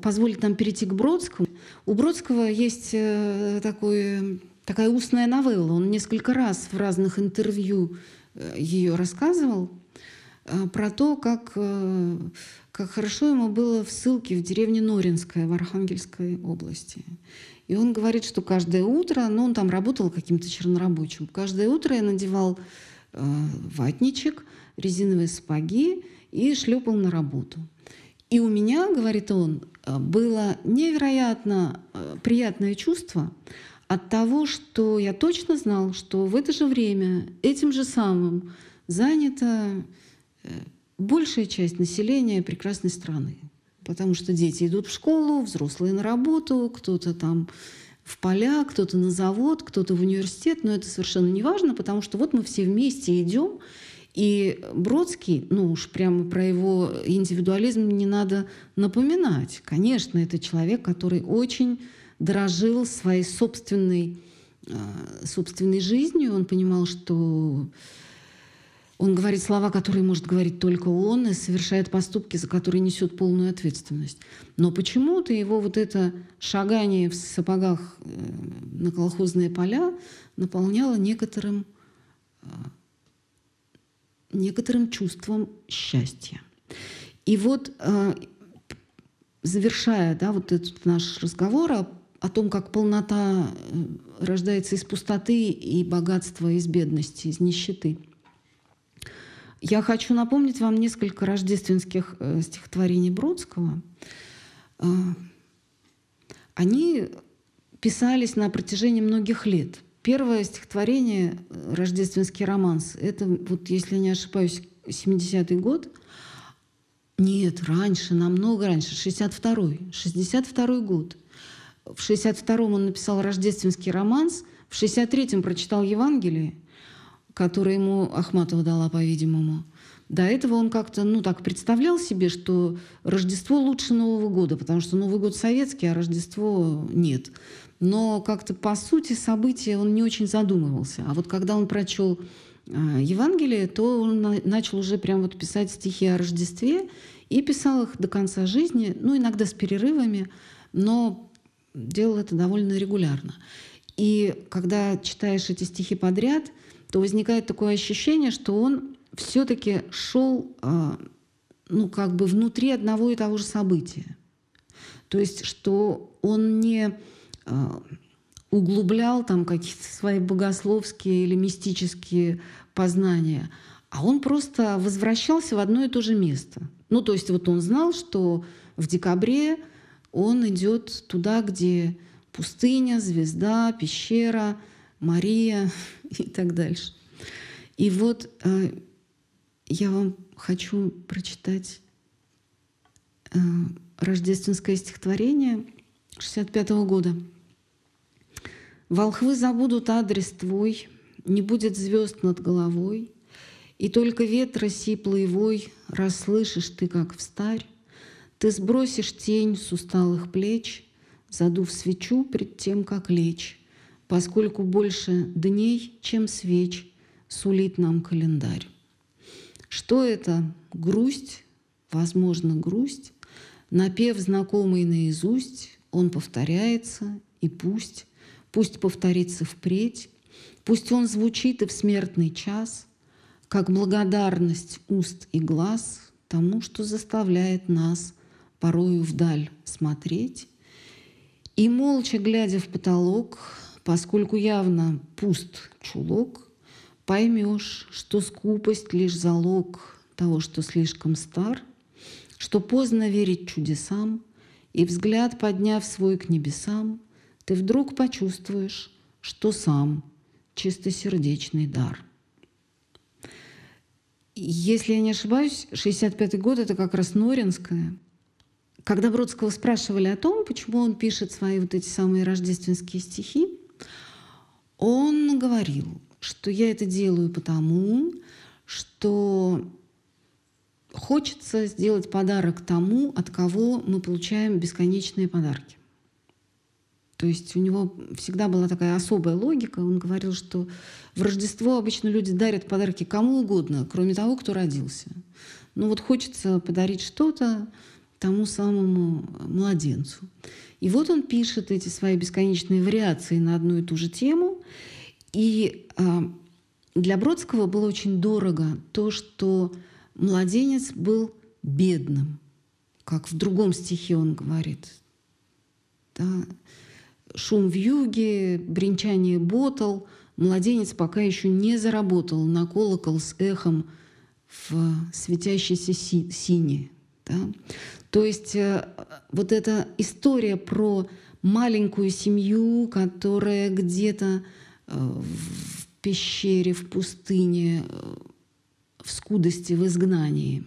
позволит нам перейти к Бродскому. У Бродского есть э, такой такая устная новелла. Он несколько раз в разных интервью э, ее рассказывал про то, как, как хорошо ему было в ссылке в деревне Норинская в Архангельской области. И он говорит, что каждое утро, ну он там работал каким-то чернорабочим, каждое утро я надевал ватничек, резиновые сапоги и шлепал на работу. И у меня, говорит он, было невероятно приятное чувство, от того, что я точно знал, что в это же время этим же самым занята э, большая часть населения прекрасной страны. Потому что дети идут в школу, взрослые на работу, кто-то там в поля, кто-то на завод, кто-то в университет, но это совершенно не важно, потому что вот мы все вместе идем, и Бродский, ну уж прямо про его индивидуализм не надо напоминать. Конечно, это человек, который очень дорожил своей собственной, а, собственной жизнью. Он понимал, что он говорит слова, которые может говорить только он, и совершает поступки, за которые несет полную ответственность. Но почему-то его вот это шагание в сапогах э, на колхозные поля наполняло некоторым, а, некоторым чувством счастья. И вот а, завершая да, вот этот наш разговор о о том, как полнота э, рождается из пустоты и богатства из бедности, из нищеты. Я хочу напомнить вам несколько рождественских э, стихотворений Бродского. Э, они писались на протяжении многих лет. Первое стихотворение «Рождественский романс» — это, вот, если не ошибаюсь, 70-й год. Нет, раньше, намного раньше, 62-й. 62-й год. В 62-м он написал рождественский романс, в 63-м прочитал Евангелие, которое ему Ахматова дала, по-видимому. До этого он как-то, ну, так представлял себе, что Рождество лучше Нового года, потому что Новый год советский, а Рождество нет. Но как-то по сути события он не очень задумывался. А вот когда он прочел э, Евангелие, то он начал уже прям вот писать стихи о Рождестве, И писал их до конца жизни, ну, иногда с перерывами, но делал это довольно регулярно. И когда читаешь эти стихи подряд, то возникает такое ощущение, что он все-таки шел, а, ну, как бы внутри одного и того же события. То есть, что он не а, углублял там какие-то свои богословские или мистические познания, а он просто возвращался в одно и то же место. Ну, то есть вот он знал, что в декабре он идет туда, где пустыня, звезда, пещера, Мария и так дальше. И вот э, я вам хочу прочитать э, рождественское стихотворение 65 -го года. Волхвы забудут адрес твой, Не будет звезд над головой, И только ветра сиплый вой Расслышишь ты, как встарь. Ты сбросишь тень с усталых плеч, Задув свечу пред тем, как лечь, Поскольку больше дней, чем свеч, Сулит нам календарь. Что это? Грусть? Возможно, грусть. Напев знакомый наизусть, он повторяется, и пусть Пусть повторится впредь, пусть он звучит и в смертный час, как благодарность уст и глаз тому, что заставляет нас порою вдаль смотреть. И молча глядя в потолок, поскольку явно пуст чулок, поймешь, что скупость лишь залог того, что слишком стар, что поздно верить чудесам, и взгляд, подняв свой к небесам, ты вдруг почувствуешь, что сам чистосердечный дар. Если я не ошибаюсь, 65-й год — это как раз Норинская. Когда Бродского спрашивали о том, почему он пишет свои вот эти самые рождественские стихи, он говорил, что я это делаю потому, что хочется сделать подарок тому, от кого мы получаем бесконечные подарки. То есть у него всегда была такая особая логика. Он говорил, что в Рождество обычно люди дарят подарки кому угодно, кроме того, кто родился. Ну вот хочется подарить что-то тому самому младенцу. И вот он пишет эти свои бесконечные вариации на одну и ту же тему. И а, для Бродского было очень дорого то, что младенец был бедным, как в другом стихе он говорит. Да? шум в юге, бренчание ботал, младенец пока еще не заработал на колокол с эхом в светящейся си сине. Да? То есть э, вот эта история про маленькую семью, которая где-то э, в пещере, в пустыне, э, в скудости, в изгнании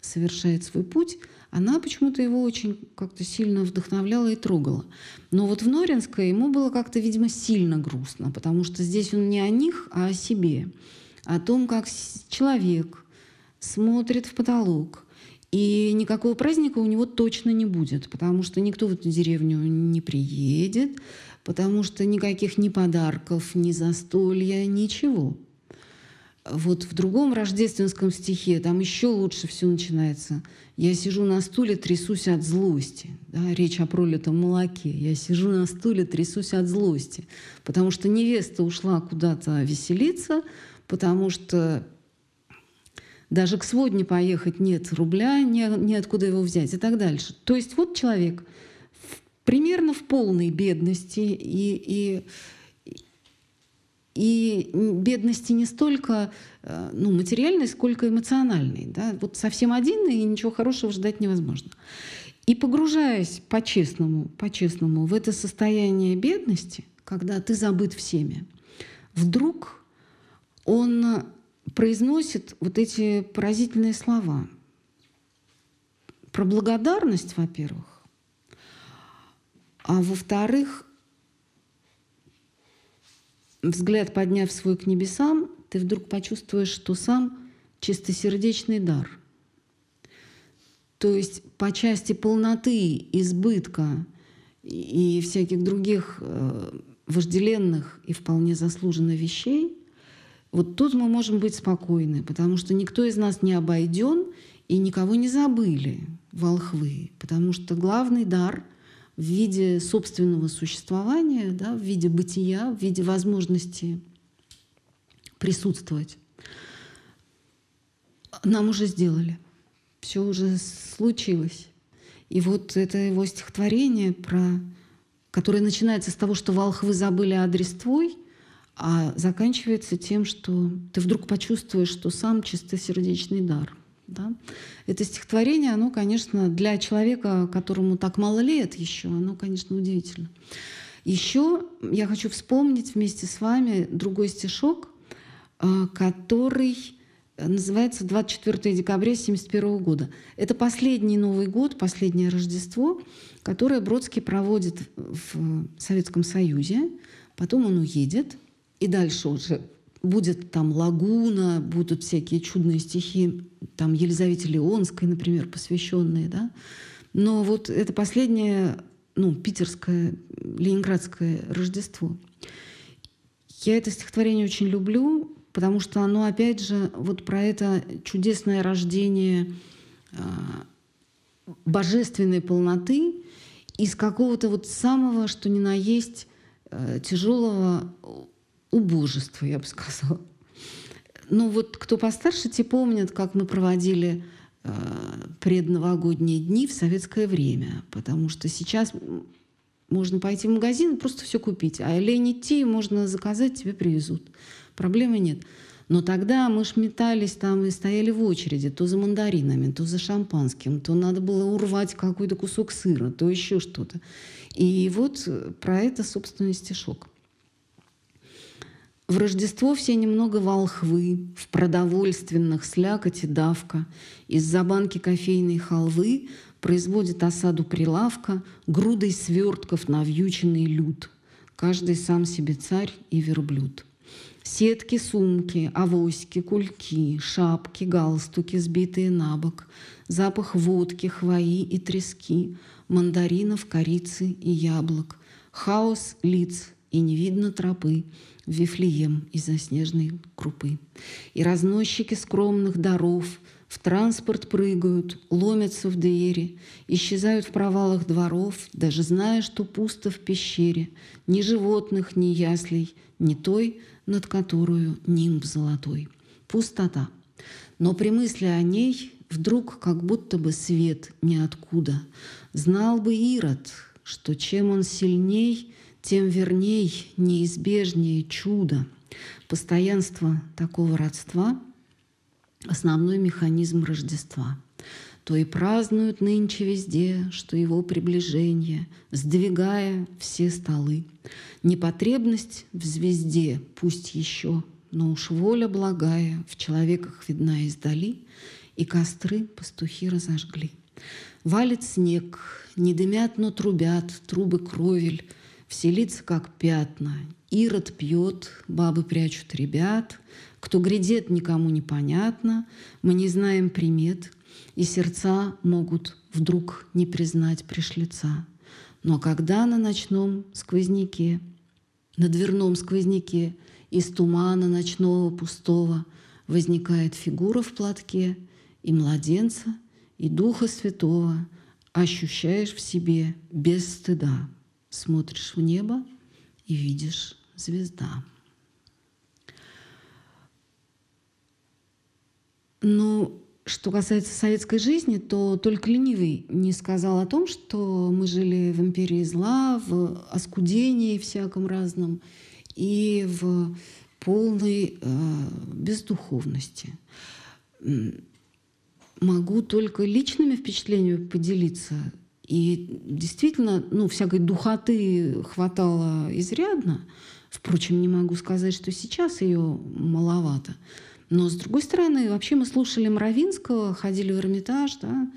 совершает свой путь – она почему-то его очень как-то сильно вдохновляла и трогала. Но вот в Норинской ему было как-то, видимо, сильно грустно, потому что здесь он не о них, а о себе, о том, как человек смотрит в потолок, и никакого праздника у него точно не будет, потому что никто в эту деревню не приедет, потому что никаких ни подарков, ни застолья, ничего. Вот в другом рождественском стихе там еще лучше все начинается. Я сижу на стуле, трясусь от злости. Да, речь о пролитом молоке. Я сижу на стуле, трясусь от злости. Потому что невеста ушла куда-то веселиться, потому что даже к сводне поехать нет рубля, не, неоткуда его взять и так дальше. То есть вот человек примерно в полной бедности и, и и бедности не столько э, ну, материальной, сколько эмоциональной. Да? Вот совсем один, и ничего хорошего ждать невозможно. И погружаясь по-честному, по-честному в это состояние бедности, когда ты забыт всеми, вдруг он произносит вот эти поразительные слова про благодарность, во-первых, а во-вторых, взгляд подняв свой к небесам, ты вдруг почувствуешь, что сам чистосердечный дар. То есть по части полноты, избытка и всяких других э, вожделенных и вполне заслуженных вещей, вот тут мы можем быть спокойны, потому что никто из нас не обойден, и никого не забыли волхвы, потому что главный дар в виде собственного существования, да, в виде бытия, в виде возможности присутствовать, нам уже сделали. Все уже случилось. И вот это его стихотворение, про, которое начинается с того, что волхвы забыли адрес твой, а заканчивается тем, что ты вдруг почувствуешь, что сам чистосердечный дар. Да? Это стихотворение, оно, конечно, для человека, которому так мало лет еще, оно, конечно, удивительно. Еще я хочу вспомнить вместе с вами другой стишок, а, который называется «24 декабря 1971 года». Это последний Новый год, последнее Рождество, которое Бродский проводит в Советском Союзе. Потом он уедет, и дальше уже будет там лагуна, будут всякие чудные стихи, там Елизавете Леонской, например, посвященные, да. Но вот это последнее, ну, питерское, ленинградское Рождество. Я это стихотворение очень люблю, потому что оно, опять же, вот про это чудесное рождение э, божественной полноты из какого-то вот самого, что ни на есть, э, тяжелого убожества, я бы сказала. Ну вот кто постарше, те помнят, как мы проводили э, предновогодние дни в советское время, потому что сейчас можно пойти в магазин и просто все купить, а лень идти, можно заказать, тебе привезут. Проблемы нет. Но тогда мы ж метались там и стояли в очереди, то за мандаринами, то за шампанским, то надо было урвать какой-то кусок сыра, то еще что-то. И вот про это, собственно, стишок. В Рождество все немного волхвы, в продовольственных слякоти давка. Из-за банки кофейной халвы производит осаду прилавка грудой свертков навьюченный люд. Каждый сам себе царь и верблюд. Сетки, сумки, авоськи, кульки, шапки, галстуки, сбитые на бок, запах водки, хвои и трески, мандаринов, корицы и яблок, хаос лиц и не видно тропы, Вифлеем из-за снежной крупы. И разносчики скромных даров в транспорт прыгают, ломятся в двери, исчезают в провалах дворов, даже зная, что пусто в пещере, ни животных, ни яслей, ни той, над которую нимб золотой. Пустота. Но при мысли о ней вдруг как будто бы свет ниоткуда. Знал бы Ирод, что чем он сильней, тем верней, неизбежнее чудо. Постоянство такого родства – основной механизм Рождества. То и празднуют нынче везде, что его приближение, сдвигая все столы. Непотребность в звезде, пусть еще, но уж воля благая в человеках видна издали, и костры пастухи разожгли. Валит снег, не дымят, но трубят трубы кровель, все лица как пятна. Ирод пьет, бабы прячут ребят. Кто грядет, никому непонятно. Мы не знаем примет, и сердца могут вдруг не признать пришлица. Но когда на ночном сквозняке, на дверном сквозняке из тумана ночного пустого возникает фигура в платке и младенца, и Духа Святого ощущаешь в себе без стыда смотришь в небо и видишь звезда. Ну, что касается советской жизни, то только ленивый не сказал о том, что мы жили в империи зла, в оскудении всяком разном и в полной э, бездуховности. Могу только личными впечатлениями поделиться. И действительно, ну, всякой духоты хватало изрядно. Впрочем, не могу сказать, что сейчас ее маловато. Но, с другой стороны, вообще мы слушали Мравинского, ходили в Эрмитаж, да,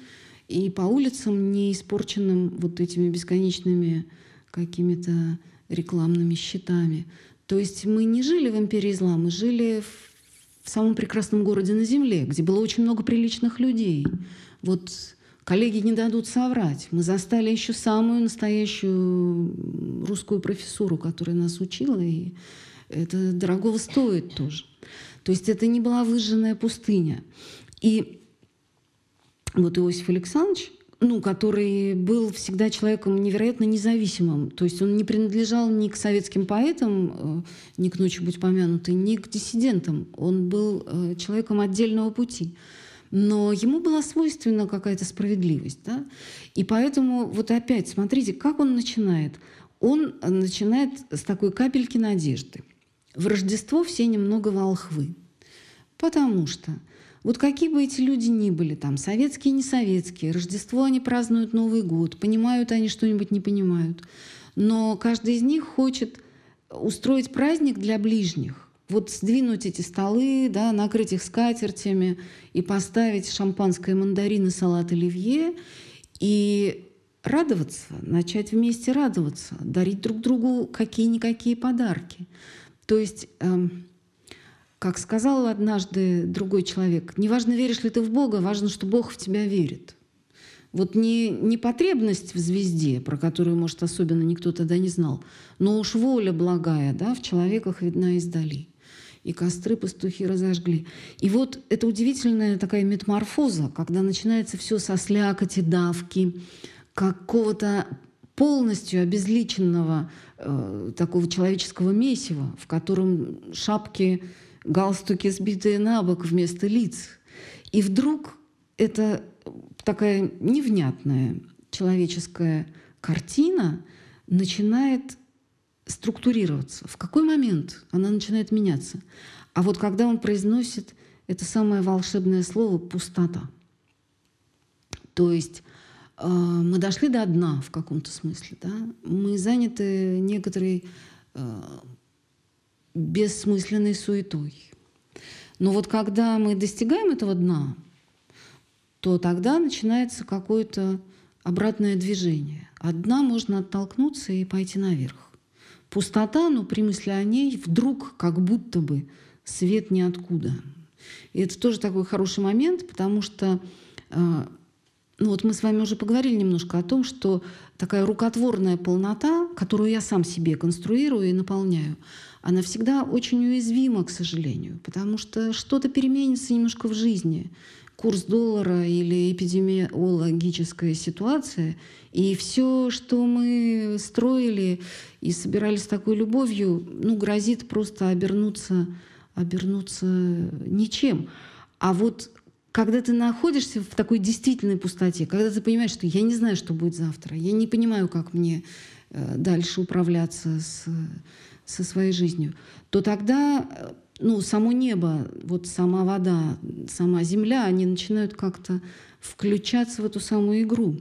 и по улицам, не испорченным вот этими бесконечными какими-то рекламными щитами. То есть мы не жили в империи зла, мы жили в, в самом прекрасном городе на Земле, где было очень много приличных людей. Вот Коллеги не дадут соврать. Мы застали еще самую настоящую русскую профессуру, которая нас учила, и это дорогого стоит тоже. То есть это не была выжженная пустыня. И вот Иосиф Александрович, ну, который был всегда человеком невероятно независимым. То есть он не принадлежал ни к советским поэтам, э, ни к «Ночи будь помянуты», ни к диссидентам. Он был э, человеком отдельного пути. Но ему была свойственна какая-то справедливость. Да? И поэтому вот опять смотрите, как он начинает. Он начинает с такой капельки надежды. В Рождество все немного волхвы. Потому что вот какие бы эти люди ни были, там, советские, не советские, Рождество они празднуют Новый год, понимают они что-нибудь, не понимают. Но каждый из них хочет устроить праздник для ближних. Вот сдвинуть эти столы, да, накрыть их скатертями и поставить шампанское, мандарины, салат оливье и радоваться, начать вместе радоваться, дарить друг другу какие-никакие подарки. То есть эм, как сказал однажды другой человек, неважно, веришь ли ты в Бога, важно, что Бог в тебя верит. Вот не, не потребность в звезде, про которую, может, особенно никто тогда не знал, но уж воля благая да, в человеках видна издали. И костры пастухи разожгли. И вот это удивительная такая метаморфоза, когда начинается все со слякоти, давки, какого-то полностью обезличенного э, такого человеческого месива, в котором шапки галстуки сбитые на бок вместо лиц. И вдруг это такая невнятная человеческая картина начинает структурироваться. В какой момент она начинает меняться? А вот когда он произносит это самое волшебное слово «пустота». То есть э, мы дошли до дна в каком-то смысле. Да? Мы заняты некоторой э, бессмысленной суетой. Но вот когда мы достигаем этого дна, то тогда начинается какое-то обратное движение. От дна можно оттолкнуться и пойти наверх. Пустота, но при мысли о ней вдруг как будто бы свет ниоткуда. И это тоже такой хороший момент, потому что э, ну вот мы с вами уже поговорили немножко о том, что такая рукотворная полнота, которую я сам себе конструирую и наполняю, она всегда очень уязвима, к сожалению, потому что что-то переменится немножко в жизни. Курс доллара или эпидемиологическая ситуация, и все, что мы строили и собирались такой любовью, ну, грозит просто обернуться, обернуться ничем. А вот когда ты находишься в такой действительной пустоте, когда ты понимаешь, что я не знаю, что будет завтра, я не понимаю, как мне э, дальше управляться с со своей жизнью, то тогда э, ну, само небо, вот сама вода, сама земля, они начинают как-то включаться в эту самую игру.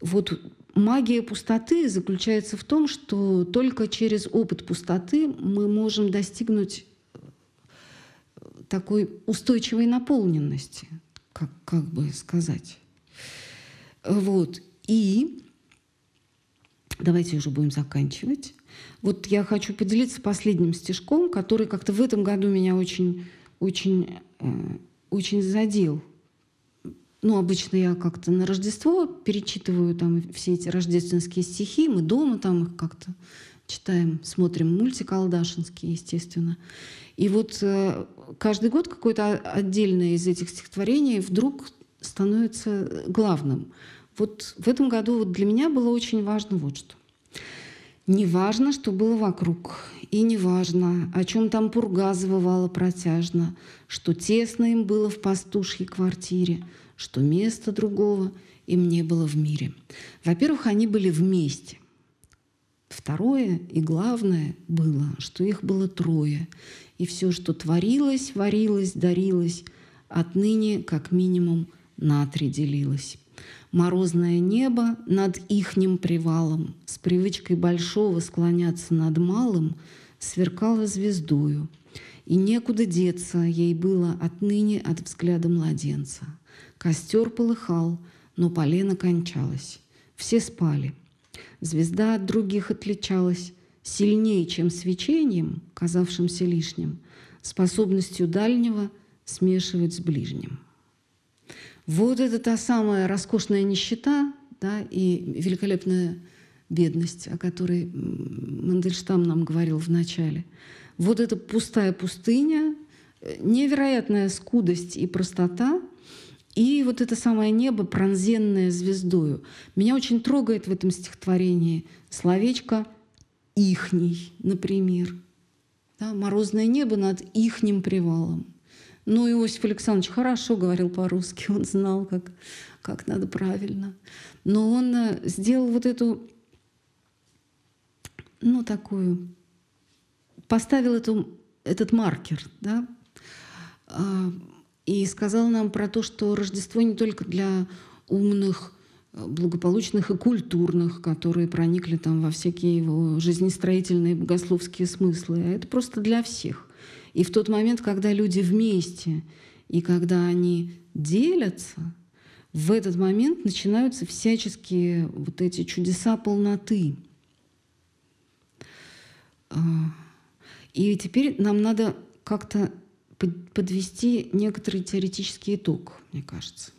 Вот магия пустоты заключается в том, что только через опыт пустоты мы можем достигнуть э, такой устойчивой наполненности, как, как бы сказать. Вот. И давайте уже будем заканчивать. Вот я хочу поделиться последним стишком, который как-то в этом году меня очень, очень, э, очень задел. Ну, обычно я как-то на Рождество перечитываю там все эти рождественские стихи, мы дома там их как-то читаем, смотрим мультик Алдашинский, естественно. И вот э, каждый год какое-то отдельное из этих стихотворений вдруг становится главным. Вот в этом году вот для меня было очень важно вот что. Не важно, что было вокруг, и не важно, о чем там пурга завывала протяжно, что тесно им было в пастушьей квартире, что места другого им не было в мире. Во-первых, они были вместе. Второе и главное было, что их было трое, и все, что творилось, варилось, дарилось, отныне как минимум на три делилось. Морозное небо над ихним привалом, С привычкой большого склоняться над малым, Сверкало звездою, и некуда деться ей было отныне от взгляда младенца. Костер полыхал, но полено кончалось. Все спали. Звезда от других отличалась сильнее, чем свечением, казавшимся лишним, способностью дальнего смешивать с ближним. Вот это та самая роскошная нищета да, и великолепная бедность, о которой Мандельштам нам говорил в начале. Вот эта пустая пустыня, невероятная скудость и простота, и вот это самое небо, пронзенное звездою. Меня очень трогает в этом стихотворении словечко «ихний», например. Да, морозное небо над ихним привалом. Ну, Иосиф Александрович хорошо говорил по-русски, он знал, как, как надо правильно. Но он э, сделал вот эту, ну, такую, поставил эту, этот маркер, да, а, и сказал нам про то, что Рождество не только для умных, э, благополучных и культурных, которые проникли там во всякие его жизнестроительные богословские смыслы, а это просто для всех. И в тот момент, когда люди вместе и когда они делятся, в этот момент начинаются всяческие вот эти чудеса полноты. А, и теперь нам надо как-то подвести некоторый теоретический итог, мне кажется.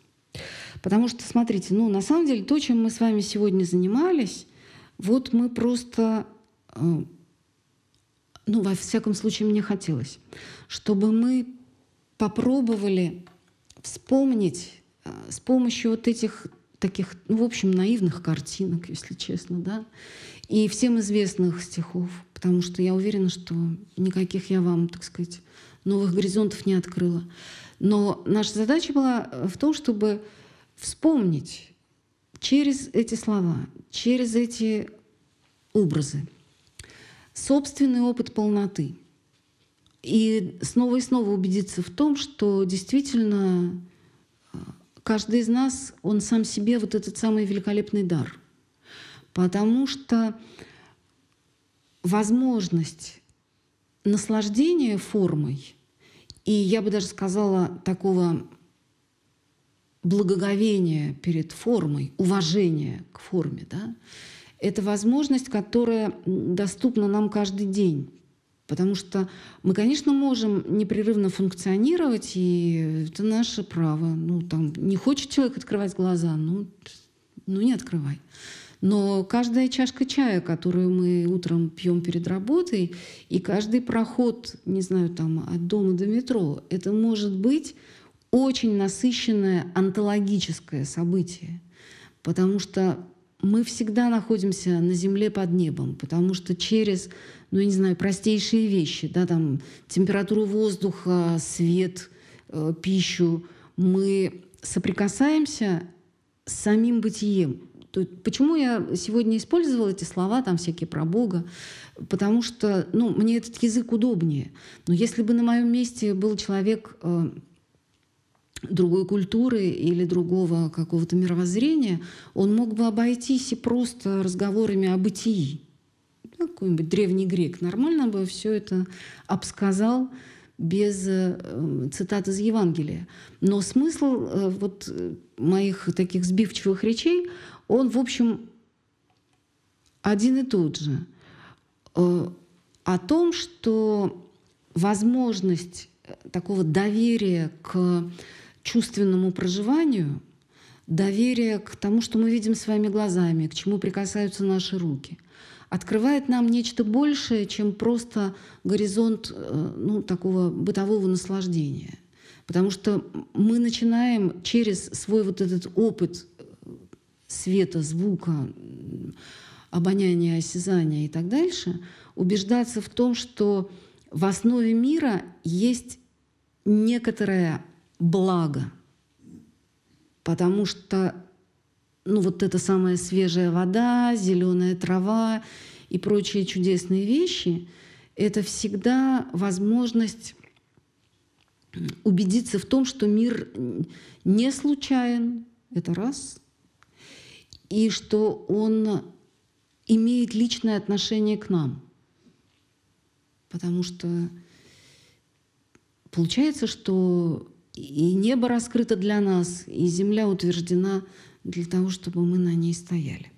Потому что, смотрите, ну, на самом деле, то, чем мы с вами сегодня занимались, вот мы просто, э, ну, во всяком случае, мне хотелось, чтобы мы попробовали вспомнить э, с помощью вот этих таких, ну, в общем, наивных картинок, если честно, да, и всем известных стихов, потому что я уверена, что никаких я вам, так сказать, новых горизонтов не открыла. Но наша задача была в том, чтобы вспомнить через эти слова, через эти образы собственный опыт полноты. И снова и снова убедиться в том, что действительно э, каждый из нас, он сам себе вот этот самый великолепный дар. Потому что возможность наслаждения формой и я бы даже сказала такого благоговения перед формой, уважения к форме, да, это возможность, которая доступна нам каждый день. Потому что мы, конечно, можем непрерывно функционировать, и это наше право. Ну, там, не хочет человек открывать глаза, ну, ну не открывай. Но каждая чашка чая, которую мы утром пьем перед работой, и каждый проход, не знаю, там от дома до метро, это может быть очень насыщенное онтологическое событие. Потому что мы всегда находимся на земле под небом, потому что через, ну, я не знаю, простейшие вещи, да, там температуру воздуха, свет, э, пищу, мы соприкасаемся с самим бытием. То, почему я сегодня использовала эти слова, там всякие про Бога? Потому что ну, мне этот язык удобнее. Но если бы на моем месте был человек э, другой культуры или другого какого-то мировоззрения, он мог бы обойтись и просто разговорами о бытии. Ну, какой-нибудь древний грек нормально бы все это обсказал без э, цитат из Евангелия. Но смысл э, вот э, моих таких сбивчивых речей, он, в общем, один и тот же. Э, о том, что возможность такого доверия к чувственному проживанию, доверие к тому, что мы видим своими глазами, к чему прикасаются наши руки, открывает нам нечто большее, чем просто горизонт э, ну, такого бытового наслаждения. Потому что мы начинаем через свой вот этот опыт света, звука, обоняния, осязания и так дальше, убеждаться в том, что в основе мира есть некоторое благо, потому что ну, вот эта самая свежая вода, зеленая трава и прочие чудесные вещи, это всегда возможность убедиться в том, что мир не случайен, это раз – и что он имеет личное отношение к нам. Потому что получается, что и небо раскрыто для нас, и земля утверждена для того, чтобы мы на ней стояли.